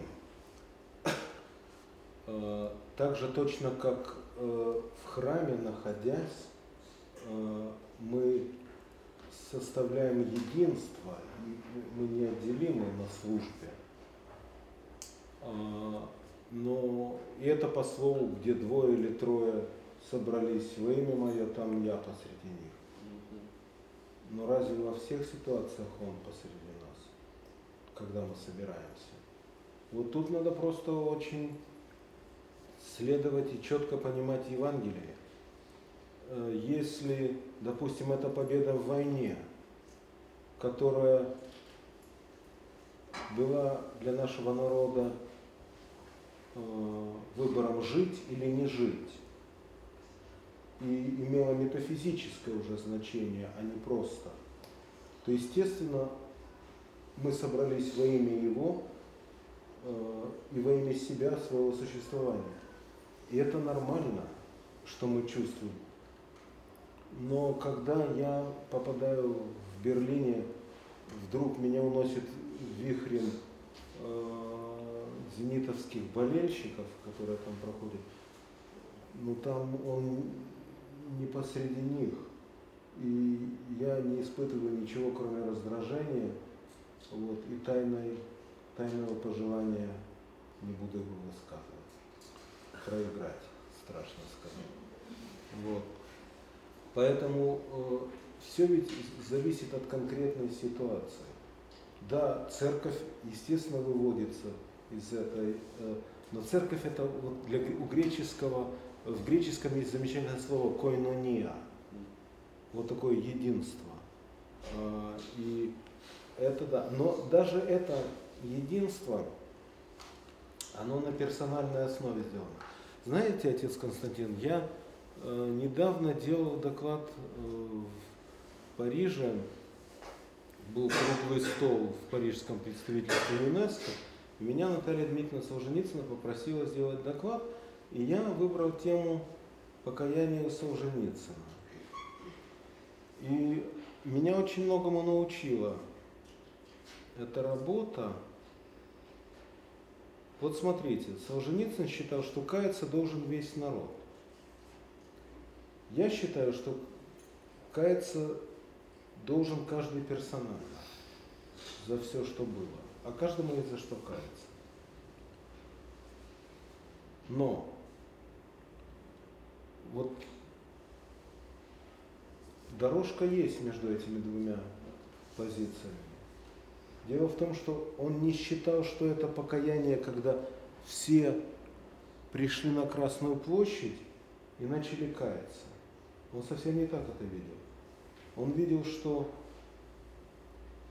Speaker 2: А, так же точно, как э, в храме, находясь, э, мы составляем единство, мы неотделимы на службе. Но и это по слову, где двое или трое собрались во имя мое, там я посреди них. Но разве во всех ситуациях он посреди нас, когда мы собираемся? Вот тут надо просто очень следовать и четко понимать Евангелие. Э, если, допустим, это победа в войне, которая была для нашего народа э, выбором жить или не жить, и имела метафизическое уже значение, а не просто, то, естественно, мы собрались во имя Его э, и во имя себя, своего существования. И это нормально, что мы чувствуем. Но когда я попадаю в Берлине, вдруг меня уносит вихрем э, зенитовских болельщиков, которые там проходят, ну там он не посреди них. И я не испытываю ничего, кроме раздражения вот, и тайной, тайного пожелания не буду его высказывать проиграть, страшно сказать. Вот. Поэтому э, все ведь зависит от конкретной ситуации. Да, церковь, естественно, выводится из этой, э, но церковь это вот для, у греческого, в греческом есть замечательное слово койнония, вот такое единство. Э, и это да, но даже это единство, оно на персональной основе сделано. Знаете, отец Константин, я э, недавно делал доклад э, в Париже, был круглый стол в парижском представительстве ЮНЕСКО, меня Наталья Дмитриевна Солженицына попросила сделать доклад, и я выбрал тему покаяния Солженицына. И меня очень многому научила эта работа, вот смотрите, Солженицын считал, что каяться должен весь народ. Я считаю, что каяться должен каждый персонаж за все, что было. А каждому есть за что каяться. Но вот дорожка есть между этими двумя позициями. Дело в том, что он не считал, что это покаяние, когда все пришли на Красную площадь и начали каяться. Он совсем не так это видел. Он видел, что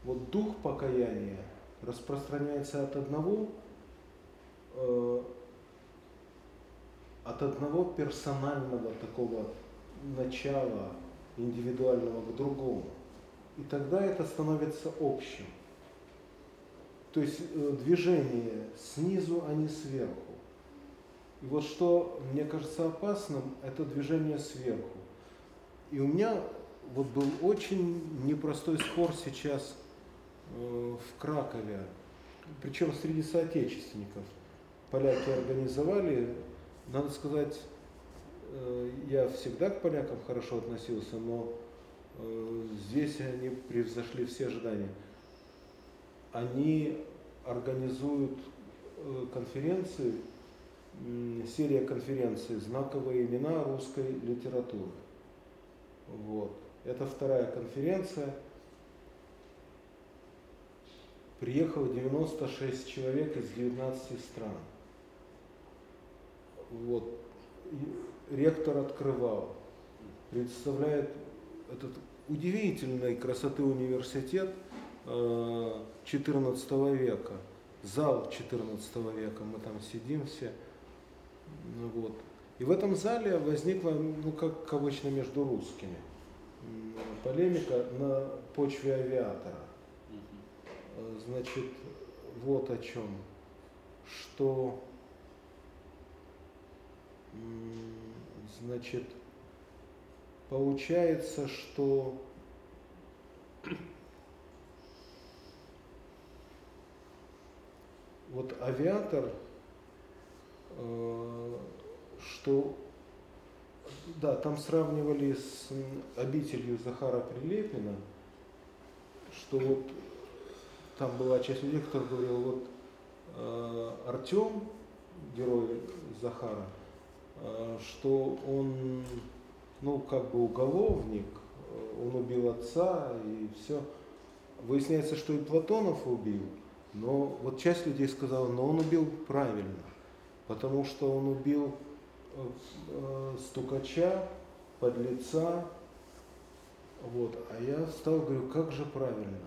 Speaker 2: вот дух покаяния распространяется от одного, э, от одного персонального такого начала индивидуального к другому. И тогда это становится общим. То есть э, движение снизу, а не сверху. И вот что мне кажется опасным, это движение сверху. И у меня вот был очень непростой спор сейчас э, в Кракове, причем среди соотечественников. Поляки организовали, надо сказать, э, я всегда к полякам хорошо относился, но здесь они превзошли все ожидания они организуют э, конференции, серия конференций «Знаковые имена русской литературы». Вот. Это вторая конференция. Приехало 96 человек из 19 стран. Вот. И ректор открывал, представляет этот удивительной красоты университет – XIV века, зал XIV века, мы там сидим все. Ну, вот. И в этом зале возникло, ну как обычно, между русскими. полемика на почве авиатора. Э, Значит, вот о чем. Что, значит, получается, что вот авиатор, э, что, да, там сравнивали с обителью Захара Прилепина, что вот там была часть людей, которые говорил, вот э, Артем, герой Захара, что он, ну, как бы уголовник, э, он убил отца и все. Выясняется, что и Платонов убил, но вот часть людей сказала, но он убил правильно, потому что он убил э, э, стукача, подлеца, вот. А я встал говорю, как же правильно?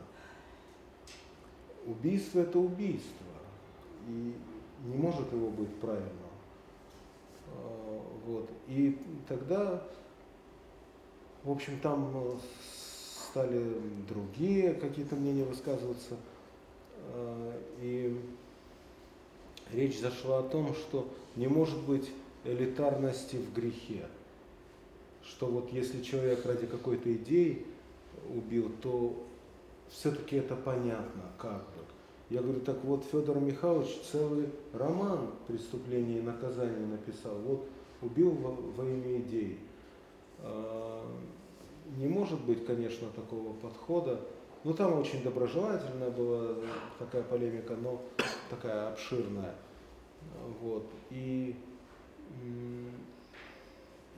Speaker 2: Убийство это убийство. И не может его быть правильным. А, Вот. И тогда, в общем, там э, стали другие какие-то мнения высказываться. А, И речь зашла о том, что не может быть элитарности в грехе. Что вот если человек ради какой-то идеи убил, то все-таки это понятно, как бы. Я говорю, так вот Федор Михайлович целый роман «Преступление и наказание» написал. Вот убил во, во имя идеи. А, Не может быть, конечно, такого подхода. Ну, там очень доброжелательная была такая полемика, но такая обширная. Вот. И,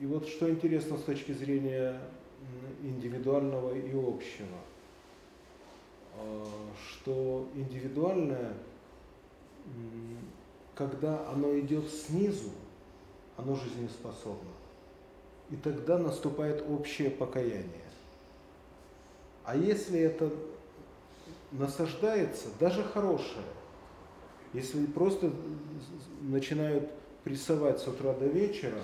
Speaker 2: и вот что интересно с точки зрения индивидуального и общего, что индивидуальное, когда оно идет снизу, оно жизнеспособно. И тогда наступает общее покаяние. А если это насаждается, даже хорошее, если просто начинают прессовать с утра до вечера,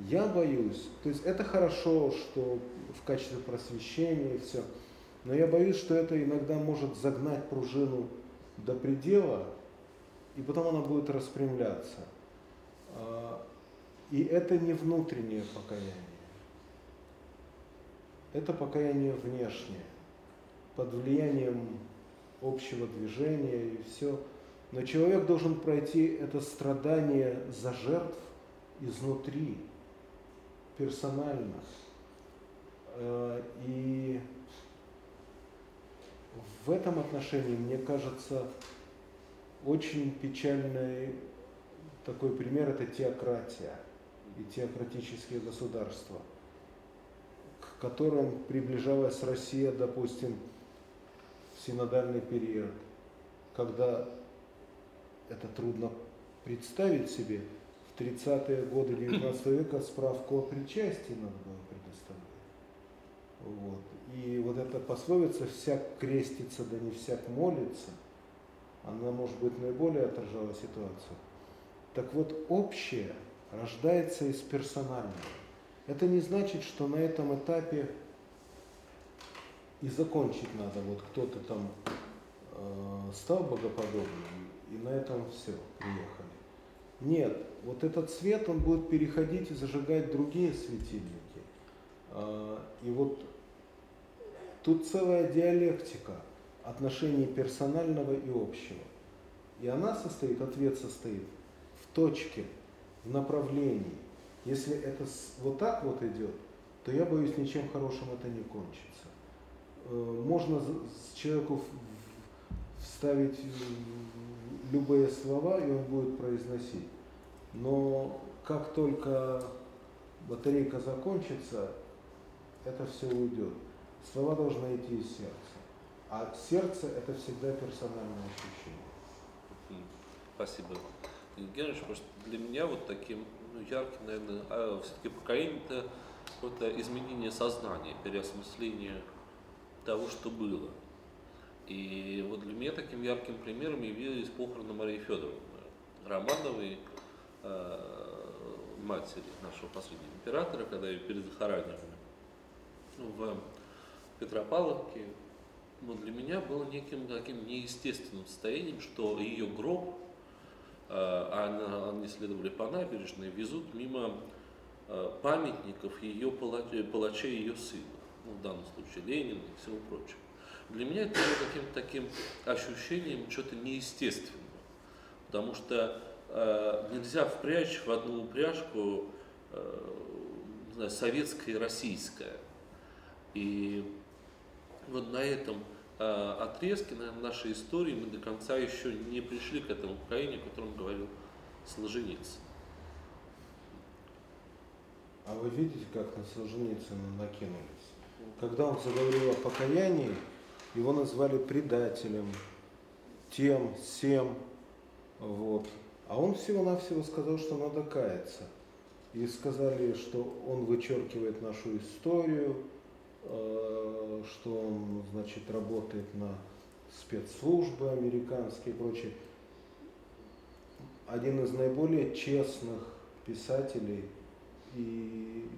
Speaker 2: я боюсь, то есть это хорошо, что в качестве просвещения и все, но я боюсь, что это иногда может загнать пружину до предела, и потом она будет распрямляться. А, И это не внутреннее покаяние. Это покаяние внешнее, под влиянием общего движения и все. Но человек должен пройти это страдание за жертв изнутри, персонально. Э, И в этом отношении, мне кажется, очень печальный такой пример – это теократия и теократические государства, к которым приближалась Россия, допустим, в синодальный период, когда это трудно представить себе, в 30-е годы 19 века справку о причастии надо было предоставлять. Вот. И вот эта пословица «всяк крестится, да не всяк молится», она, может быть, наиболее отражала ситуацию. Так вот, общее рождается из персонального. Это не значит, что на этом этапе и закончить надо. Вот кто-то там э, стал богоподобным, и на этом все, приехали. Нет, вот этот свет, он будет переходить и зажигать другие светильники. А, И вот тут целая диалектика отношений персонального и общего. И она состоит, ответ состоит в точке, в направлении. Если это вот так вот идет, то я боюсь, ничем хорошим это не кончится. Э, Можно человеку вставить э, любые слова, и он будет произносить. Но как только батарейка закончится, это все уйдет. Слова должны идти из сердца. А сердце это всегда персональное ощущение.
Speaker 1: Спасибо. Геннадьевич, просто для меня вот таким ну, ярким, наверное, все-таки поколение это какое-то изменение сознания, переосмысление того, что было. И вот для меня таким ярким примером явились похороны Марии Федоровны Романовой, э, матери нашего последнего императора, когда ее перезахоранивали. в Петропавловке, но для меня было неким таким неестественным состоянием, что ее гроб, а они следовали по набережной, везут мимо памятников ее палачей ее сына, ну, в данном случае Ленина и всего прочего. Для меня это было каким-то таким ощущением чего-то неестественного, потому что э, нельзя впрячь в одну упряжку э, советское и российское. И вот на этом э, отрезке наверное, нашей истории мы до конца еще не пришли к этому поколению, о котором говорил Солженицын.
Speaker 2: А вы видите, как на Солженицына накинулись? Когда он заговорил о покаянии, его назвали предателем, тем, всем, вот. А он всего-навсего сказал, что надо каяться. И сказали, что он вычеркивает нашу историю, что он, значит, работает на спецслужбы американские и прочее. Один из наиболее честных писателей и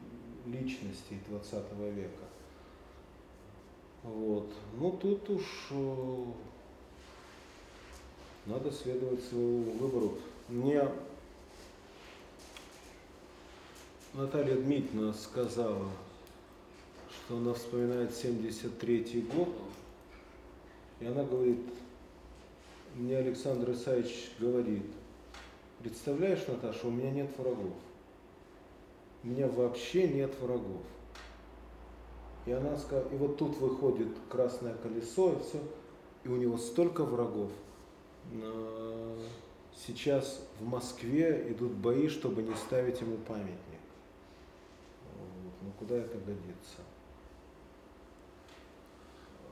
Speaker 2: личностей 20 века. Вот. Ну тут уж э, надо следовать своему выбору. Мне Наталья Дмитриевна сказала, что она вспоминает 73-й год, и она говорит, мне Александр Исаевич говорит, представляешь, Наташа, у меня нет врагов. У меня вообще нет врагов. И она сказала, и вот тут выходит красное колесо, и все, и у него столько врагов. Сейчас в Москве идут бои, чтобы не ставить ему памятник. Вот. Ну куда это годится?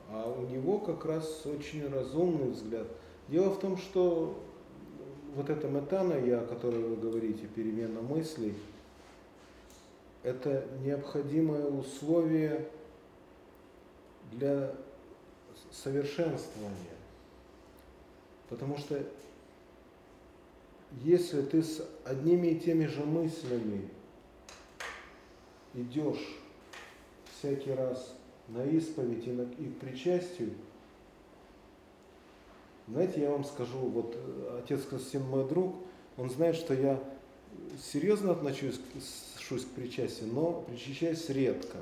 Speaker 2: А у него как раз очень разумный взгляд. Дело в том, что вот эта метана, о которой вы говорите, перемена мыслей, это необходимое условие для совершенствования. Потому что если ты с одними и теми же мыслями идешь всякий раз на исповедь и, на, и к причастию, знаете, я вам скажу, вот э, отец Константин мой друг, он знает, что я серьезно отношусь, к причастию, но причащаюсь редко.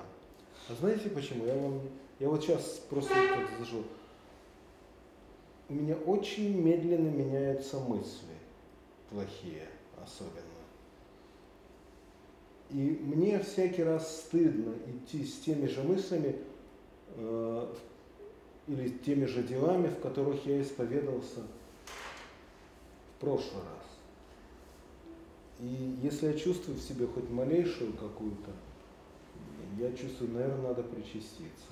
Speaker 2: А знаете почему? Я вам я вот сейчас просто вот зажу. У меня очень медленно меняются мысли, плохие особенно. И мне всякий раз стыдно идти с теми же мыслями или теми же делами, в которых я исповедовался в прошлый раз. И если я чувствую в себе хоть малейшую какую-то, я чувствую, наверное, надо причаститься.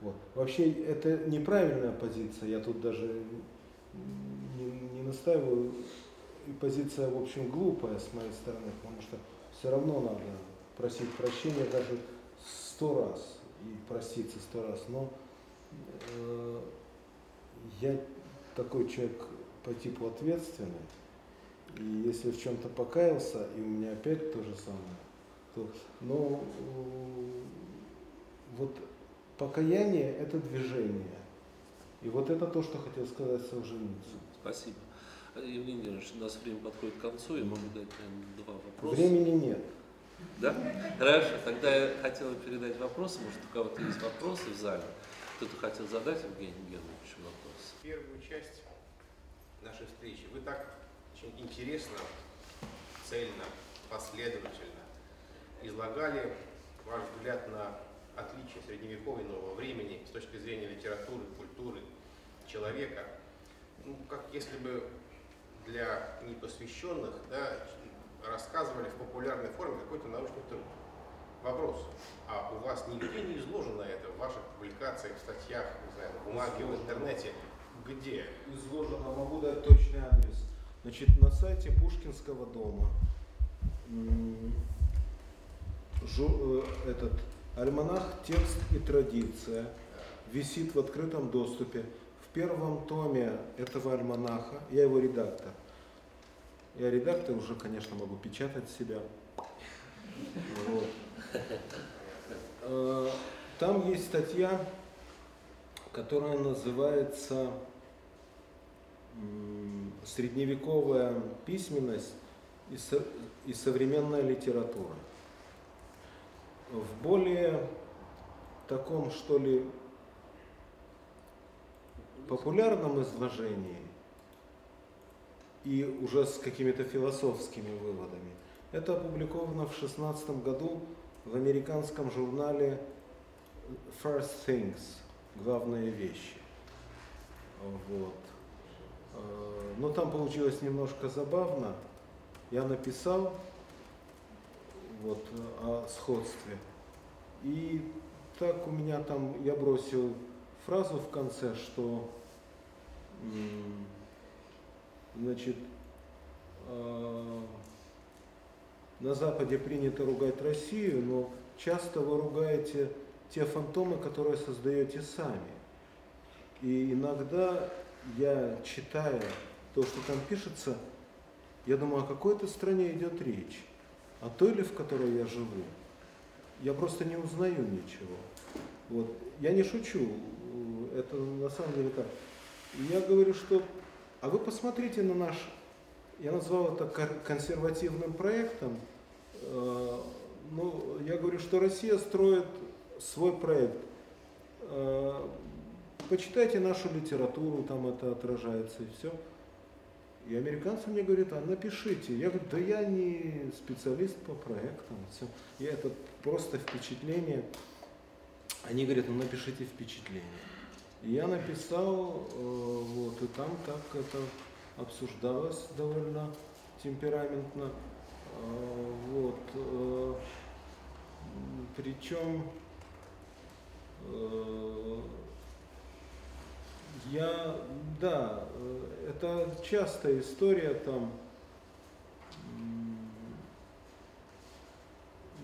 Speaker 2: Вот. Вообще это неправильная позиция, я тут даже не, не настаиваю, и позиция, в общем, глупая с моей стороны, потому что все равно надо просить прощения даже сто раз и проститься сто раз, но э, я такой человек по типу ответственный, и если в чем-то покаялся, и у меня опять то же самое, то, но э, вот Покаяние – это движение. И вот это то, что хотел сказать Солженицын.
Speaker 1: Спасибо. Евгений Георгиевич, у нас время подходит к концу, я могу дать, наверное, два вопроса.
Speaker 2: Времени нет.
Speaker 1: Да? Хорошо, тогда я хотел передать вопросы, может, у кого-то есть вопросы в зале. Кто-то хотел задать Евгению Георгиевичу вопрос.
Speaker 3: Первую часть нашей встречи вы так очень интересно, цельно, последовательно излагали ваш взгляд на отличие средневековья нового времени с точки зрения литературы, культуры, человека, ну, как если бы для непосвященных да, рассказывали в популярной форме какой-то научный труд. Вопрос, а у вас нигде не изложено это в ваших публикациях, в статьях, не знаю, на бумаге, в интернете? Где?
Speaker 2: Изложено, могу дать точный адрес. Значит, на сайте Пушкинского дома жу, э, этот Альманах «Текст и традиция» висит в открытом доступе. В первом томе этого альманаха, я его редактор, я редактор уже, конечно, могу печатать себя. Вот. Э, Там есть статья, которая называется «Средневековая письменность и, и современная литература». В более таком, что ли, популярном изложении и уже с какими-то философскими выводами. Это опубликовано в 2016 году в американском журнале First Things, главные вещи. Вот. Э, но там получилось немножко забавно. Я написал вот, о сходстве. И так у меня там, я бросил фразу в конце, что значит, э, на Западе принято ругать Россию, но часто вы ругаете те фантомы, которые создаете сами. И иногда я, читая то, что там пишется, я думаю, о какой-то стране идет речь, о той ли, в которой я живу. Я просто не узнаю ничего. Вот. Я не шучу, это на самом деле так. Я говорю, что, а вы посмотрите на наш, я назвал это консервативным проектом, э, ну, я говорю, что Россия строит свой проект. Э, почитайте нашу литературу, там это отражается и все. И американцы мне говорят, а напишите. Я говорю, да я не специалист по проектам. Все. Я это просто впечатление. Они говорят, ну напишите впечатление. Я написал, э, вот, и там так это обсуждалось довольно темпераментно. Э, вот. Э, причем я, да, это частая история там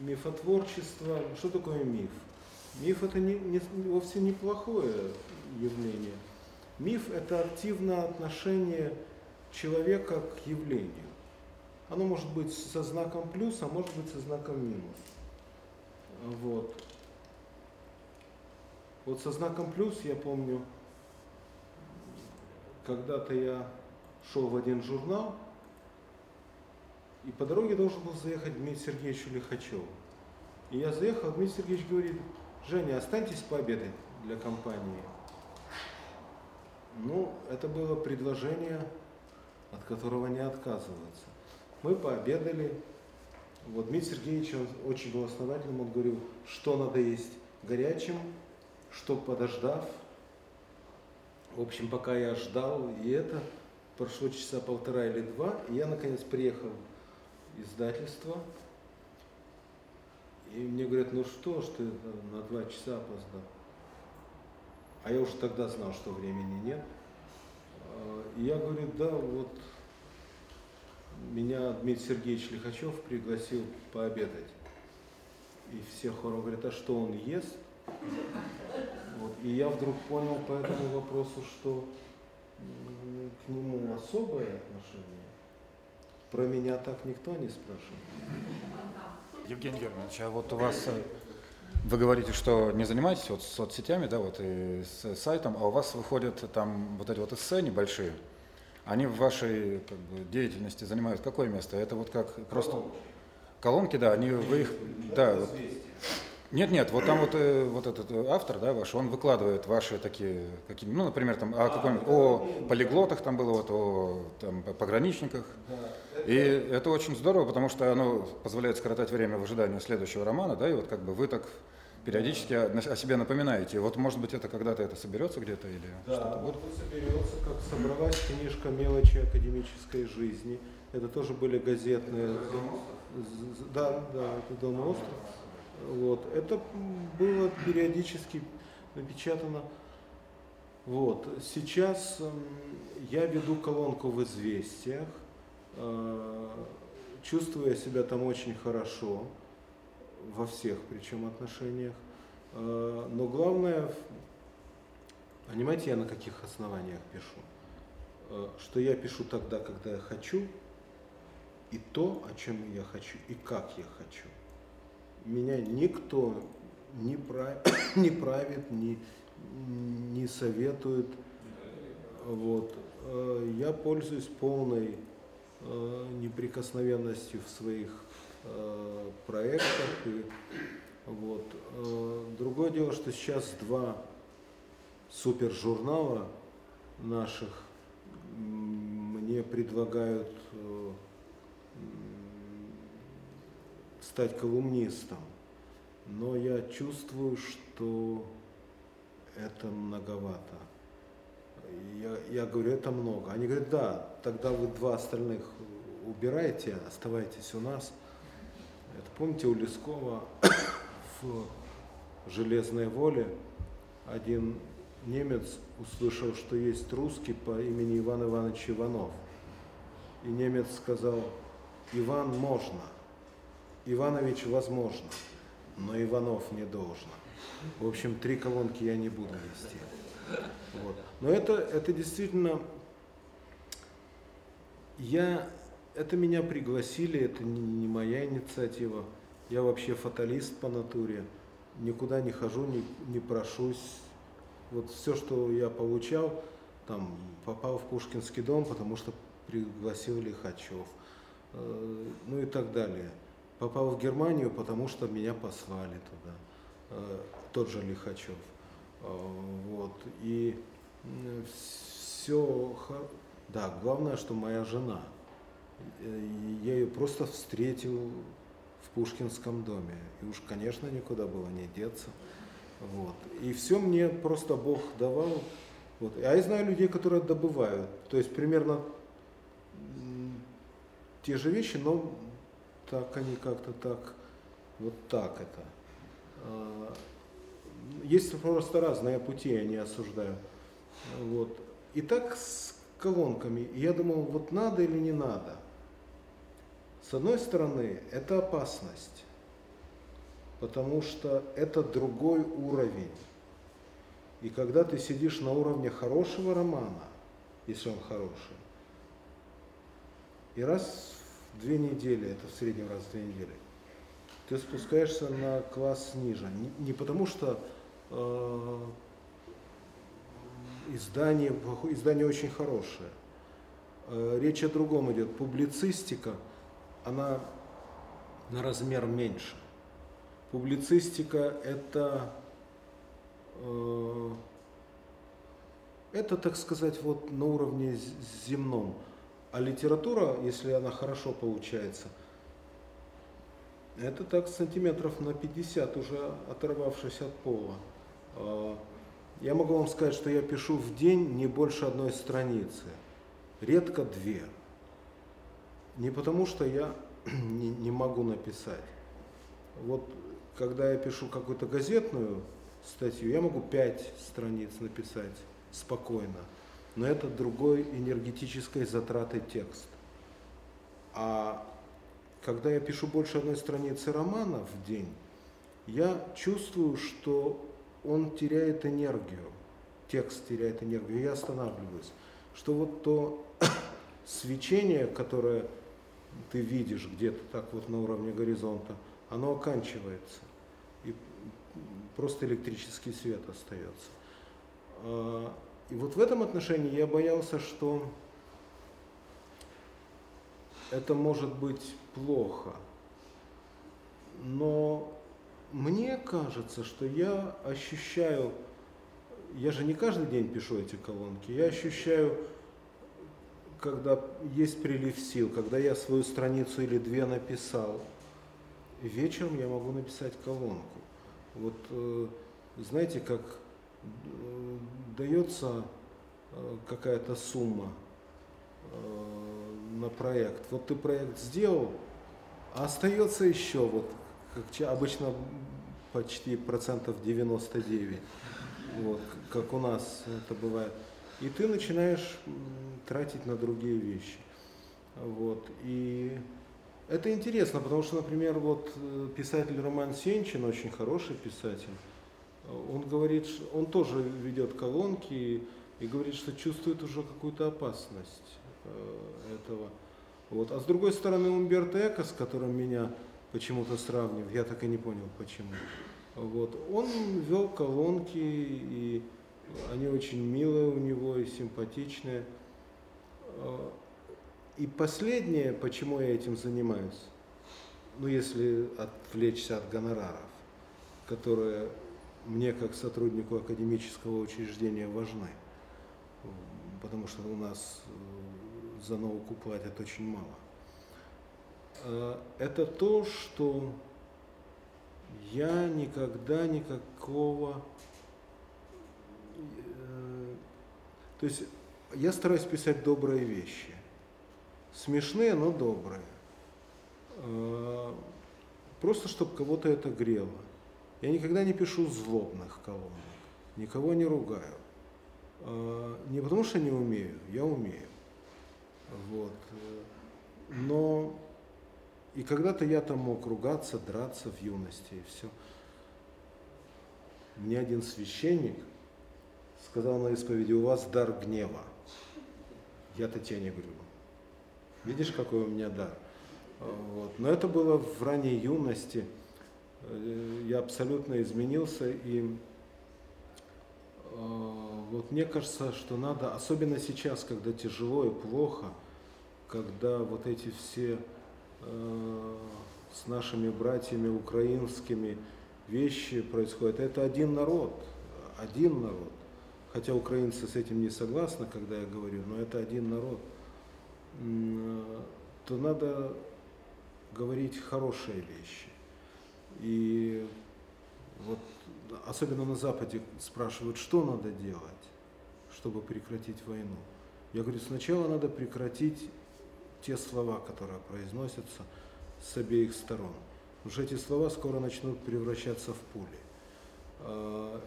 Speaker 2: мифотворчество. Что такое миф? Миф это не, не, вовсе неплохое явление. Миф это активное отношение человека к явлению. Оно может быть со знаком плюс, а может быть со знаком минус. Вот. Вот со знаком плюс я помню, когда-то я шел в один журнал, и по дороге должен был заехать Дмитрий Сергеевич Лихачев. И я заехал, Дмитрий Сергеевич говорит, Женя, останьтесь пообедать для компании. Ну, это было предложение, от которого не отказываться. Мы пообедали. Вот Дмитрий Сергеевич он очень был основательным, он говорил, что надо есть горячим, что подождав. В общем, пока я ждал, и это прошло часа полтора или два, и я наконец приехал в издательство, и мне говорят, ну что ж ты на два часа опоздал. А я уже тогда знал, что времени нет. А, и я говорю, да, вот меня Дмитрий Сергеевич Лихачев пригласил пообедать. И все хором говорят, а что он ест? Вот. И я вдруг понял по этому вопросу, что к нему особое отношение. Про меня так никто не спрашивает.
Speaker 4: Евгений Германович, а вот у вас, э, вы говорите, что не занимаетесь вот соцсетями, да, вот и с сайтом, а у вас выходят там вот эти вот эссе небольшие, они в вашей как бы, деятельности занимают какое место? Это вот как просто колонки, да, они вы их, да, вот, нет, нет, вот там вот, э, вот этот э, автор, да, ваш, он выкладывает ваши такие, какие, ну, например, там, о, каком о полиглотах там было, вот, о там, пограничниках. И это очень здорово, потому что оно позволяет скоротать время в ожидании следующего романа, да, и вот как бы вы так периодически о, о себе напоминаете. Вот, может быть, это когда-то это соберется где-то или
Speaker 2: да,
Speaker 4: что-то
Speaker 2: будет? Да, соберется, как собралась книжка «Мелочи академической жизни». Это тоже были газетные... Да, да, это «Дом остров». Вот. Это было периодически напечатано. Вот. Сейчас я веду колонку в «Известиях», э, чувствую я себя там очень хорошо, во всех причем отношениях. Э, но главное, понимаете, я на каких основаниях пишу? Э, что я пишу тогда, когда я хочу, и то, о чем я хочу, и как я хочу меня никто не, прав, не правит, не, не советует. Вот. Я пользуюсь полной неприкосновенностью в своих э, проектах. И, вот. Другое дело, что сейчас два супер журнала наших мне предлагают стать колумнистом. Но я чувствую, что это многовато. Я, я говорю, это много. Они говорят, да, тогда вы два остальных убирайте, оставайтесь у нас. Это помните у Лескова в «Железной воле» один немец услышал, что есть русский по имени Иван Иванович Иванов. И немец сказал, Иван можно, Иванович возможно, но Иванов не должно. В общем, три колонки я не буду вести. Вот. Но это, это действительно, я, это меня пригласили, это не, не моя инициатива. Я вообще фаталист по натуре, никуда не хожу, не, не прошусь. Вот все, что я получал, там, попал в Пушкинский дом, потому что пригласил Лихачев, э, ну и так далее. Попал в Германию, потому что меня послали туда, э, тот же Лихачев. Э, вот. И все, да, главное, что моя жена. Э, я ее просто встретил в Пушкинском доме. И уж, конечно, никуда было не деться. Вот. И все мне просто Бог давал. Вот. А я знаю людей, которые добывают. То есть примерно те же вещи, но так они как-то так, вот так это. Есть просто разные пути, я не осуждаю. Вот. И так с колонками. я думал, вот надо или не надо. С одной стороны, это опасность, потому что это другой уровень. И когда ты сидишь на уровне хорошего романа, если он хороший, и раз в две недели, это в среднем раз в две недели, ты спускаешься на класс ниже. Не, потому что издание, издание очень хорошее. Э, речь о другом идет. Публицистика, она на размер меньше. Публицистика это, э, это, так сказать, вот на уровне земном. А литература, если она хорошо получается, это так сантиметров на 50 уже оторвавшись от пола. Э, я могу вам сказать, что я пишу в день не больше одной страницы, редко две. Не потому, что я не, не могу написать. Вот когда я пишу какую-то газетную статью, я могу пять страниц написать спокойно, но это другой энергетической затраты текст. А когда я пишу больше одной страницы романа в день, я чувствую, что он теряет энергию, текст теряет энергию, я останавливаюсь. Что вот то свечение, которое ты видишь где-то так вот на уровне горизонта, оно оканчивается. И просто электрический свет остается. А, и вот в этом отношении я боялся, что это может быть плохо. Но мне кажется, что я ощущаю, я же не каждый день пишу эти колонки, я ощущаю, когда есть прилив сил, когда я свою страницу или две написал, вечером я могу написать колонку. Вот э, знаете, как э, дается э, какая-то сумма на проект. Вот ты проект сделал, а остается еще вот как обычно почти процентов 99, вот, как у нас это бывает. И ты начинаешь тратить на другие вещи. Вот, и это интересно, потому что, например, вот э, писатель Роман Сенчин, очень хороший писатель, он говорит, он тоже ведет колонки и, и говорит, что чувствует уже какую-то опасность э, этого. Вот. А с другой стороны, Умберто Эко, с которым меня почему-то сравнивают, я так и не понял почему. Вот. Он вел колонки, и они очень милые у него и симпатичные. А, и последнее, почему я этим занимаюсь, ну если отвлечься от гонораров, которые мне как сотруднику академического учреждения важны, потому что у нас э, за науку платят очень мало. А, это то, что я никогда никакого... Э, то есть я стараюсь писать добрые вещи. Смешные, но добрые. Э, просто чтобы кого-то это грело. Я никогда не пишу злобных колонок, никого не ругаю. Э, не потому что не умею, я умею. Вот. Но и когда-то я там мог ругаться, драться в юности и все. Мне один священник сказал на исповеди, у вас дар гнева. Я Татьяне говорю, видишь, какой у меня дар. Вот. Но это было в ранней юности. Э, я абсолютно изменился, и э, вот мне кажется, что надо, особенно сейчас, когда тяжело и плохо, когда вот эти все с нашими братьями украинскими вещи происходят. Это один народ, один народ. Хотя украинцы с этим не согласны, когда я говорю, но это один народ. То надо говорить хорошие вещи. И вот особенно на Западе спрашивают, что надо делать, чтобы прекратить войну. Я говорю, сначала надо прекратить те слова, которые произносятся с обеих сторон. Что эти слова скоро начнут превращаться в пули. А,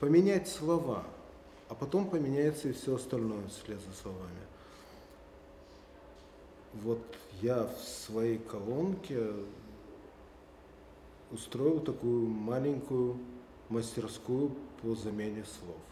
Speaker 2: поменять слова, а потом поменяется и все остальное вслед за словами. Вот я в своей колонке устроил такую маленькую мастерскую по замене слов.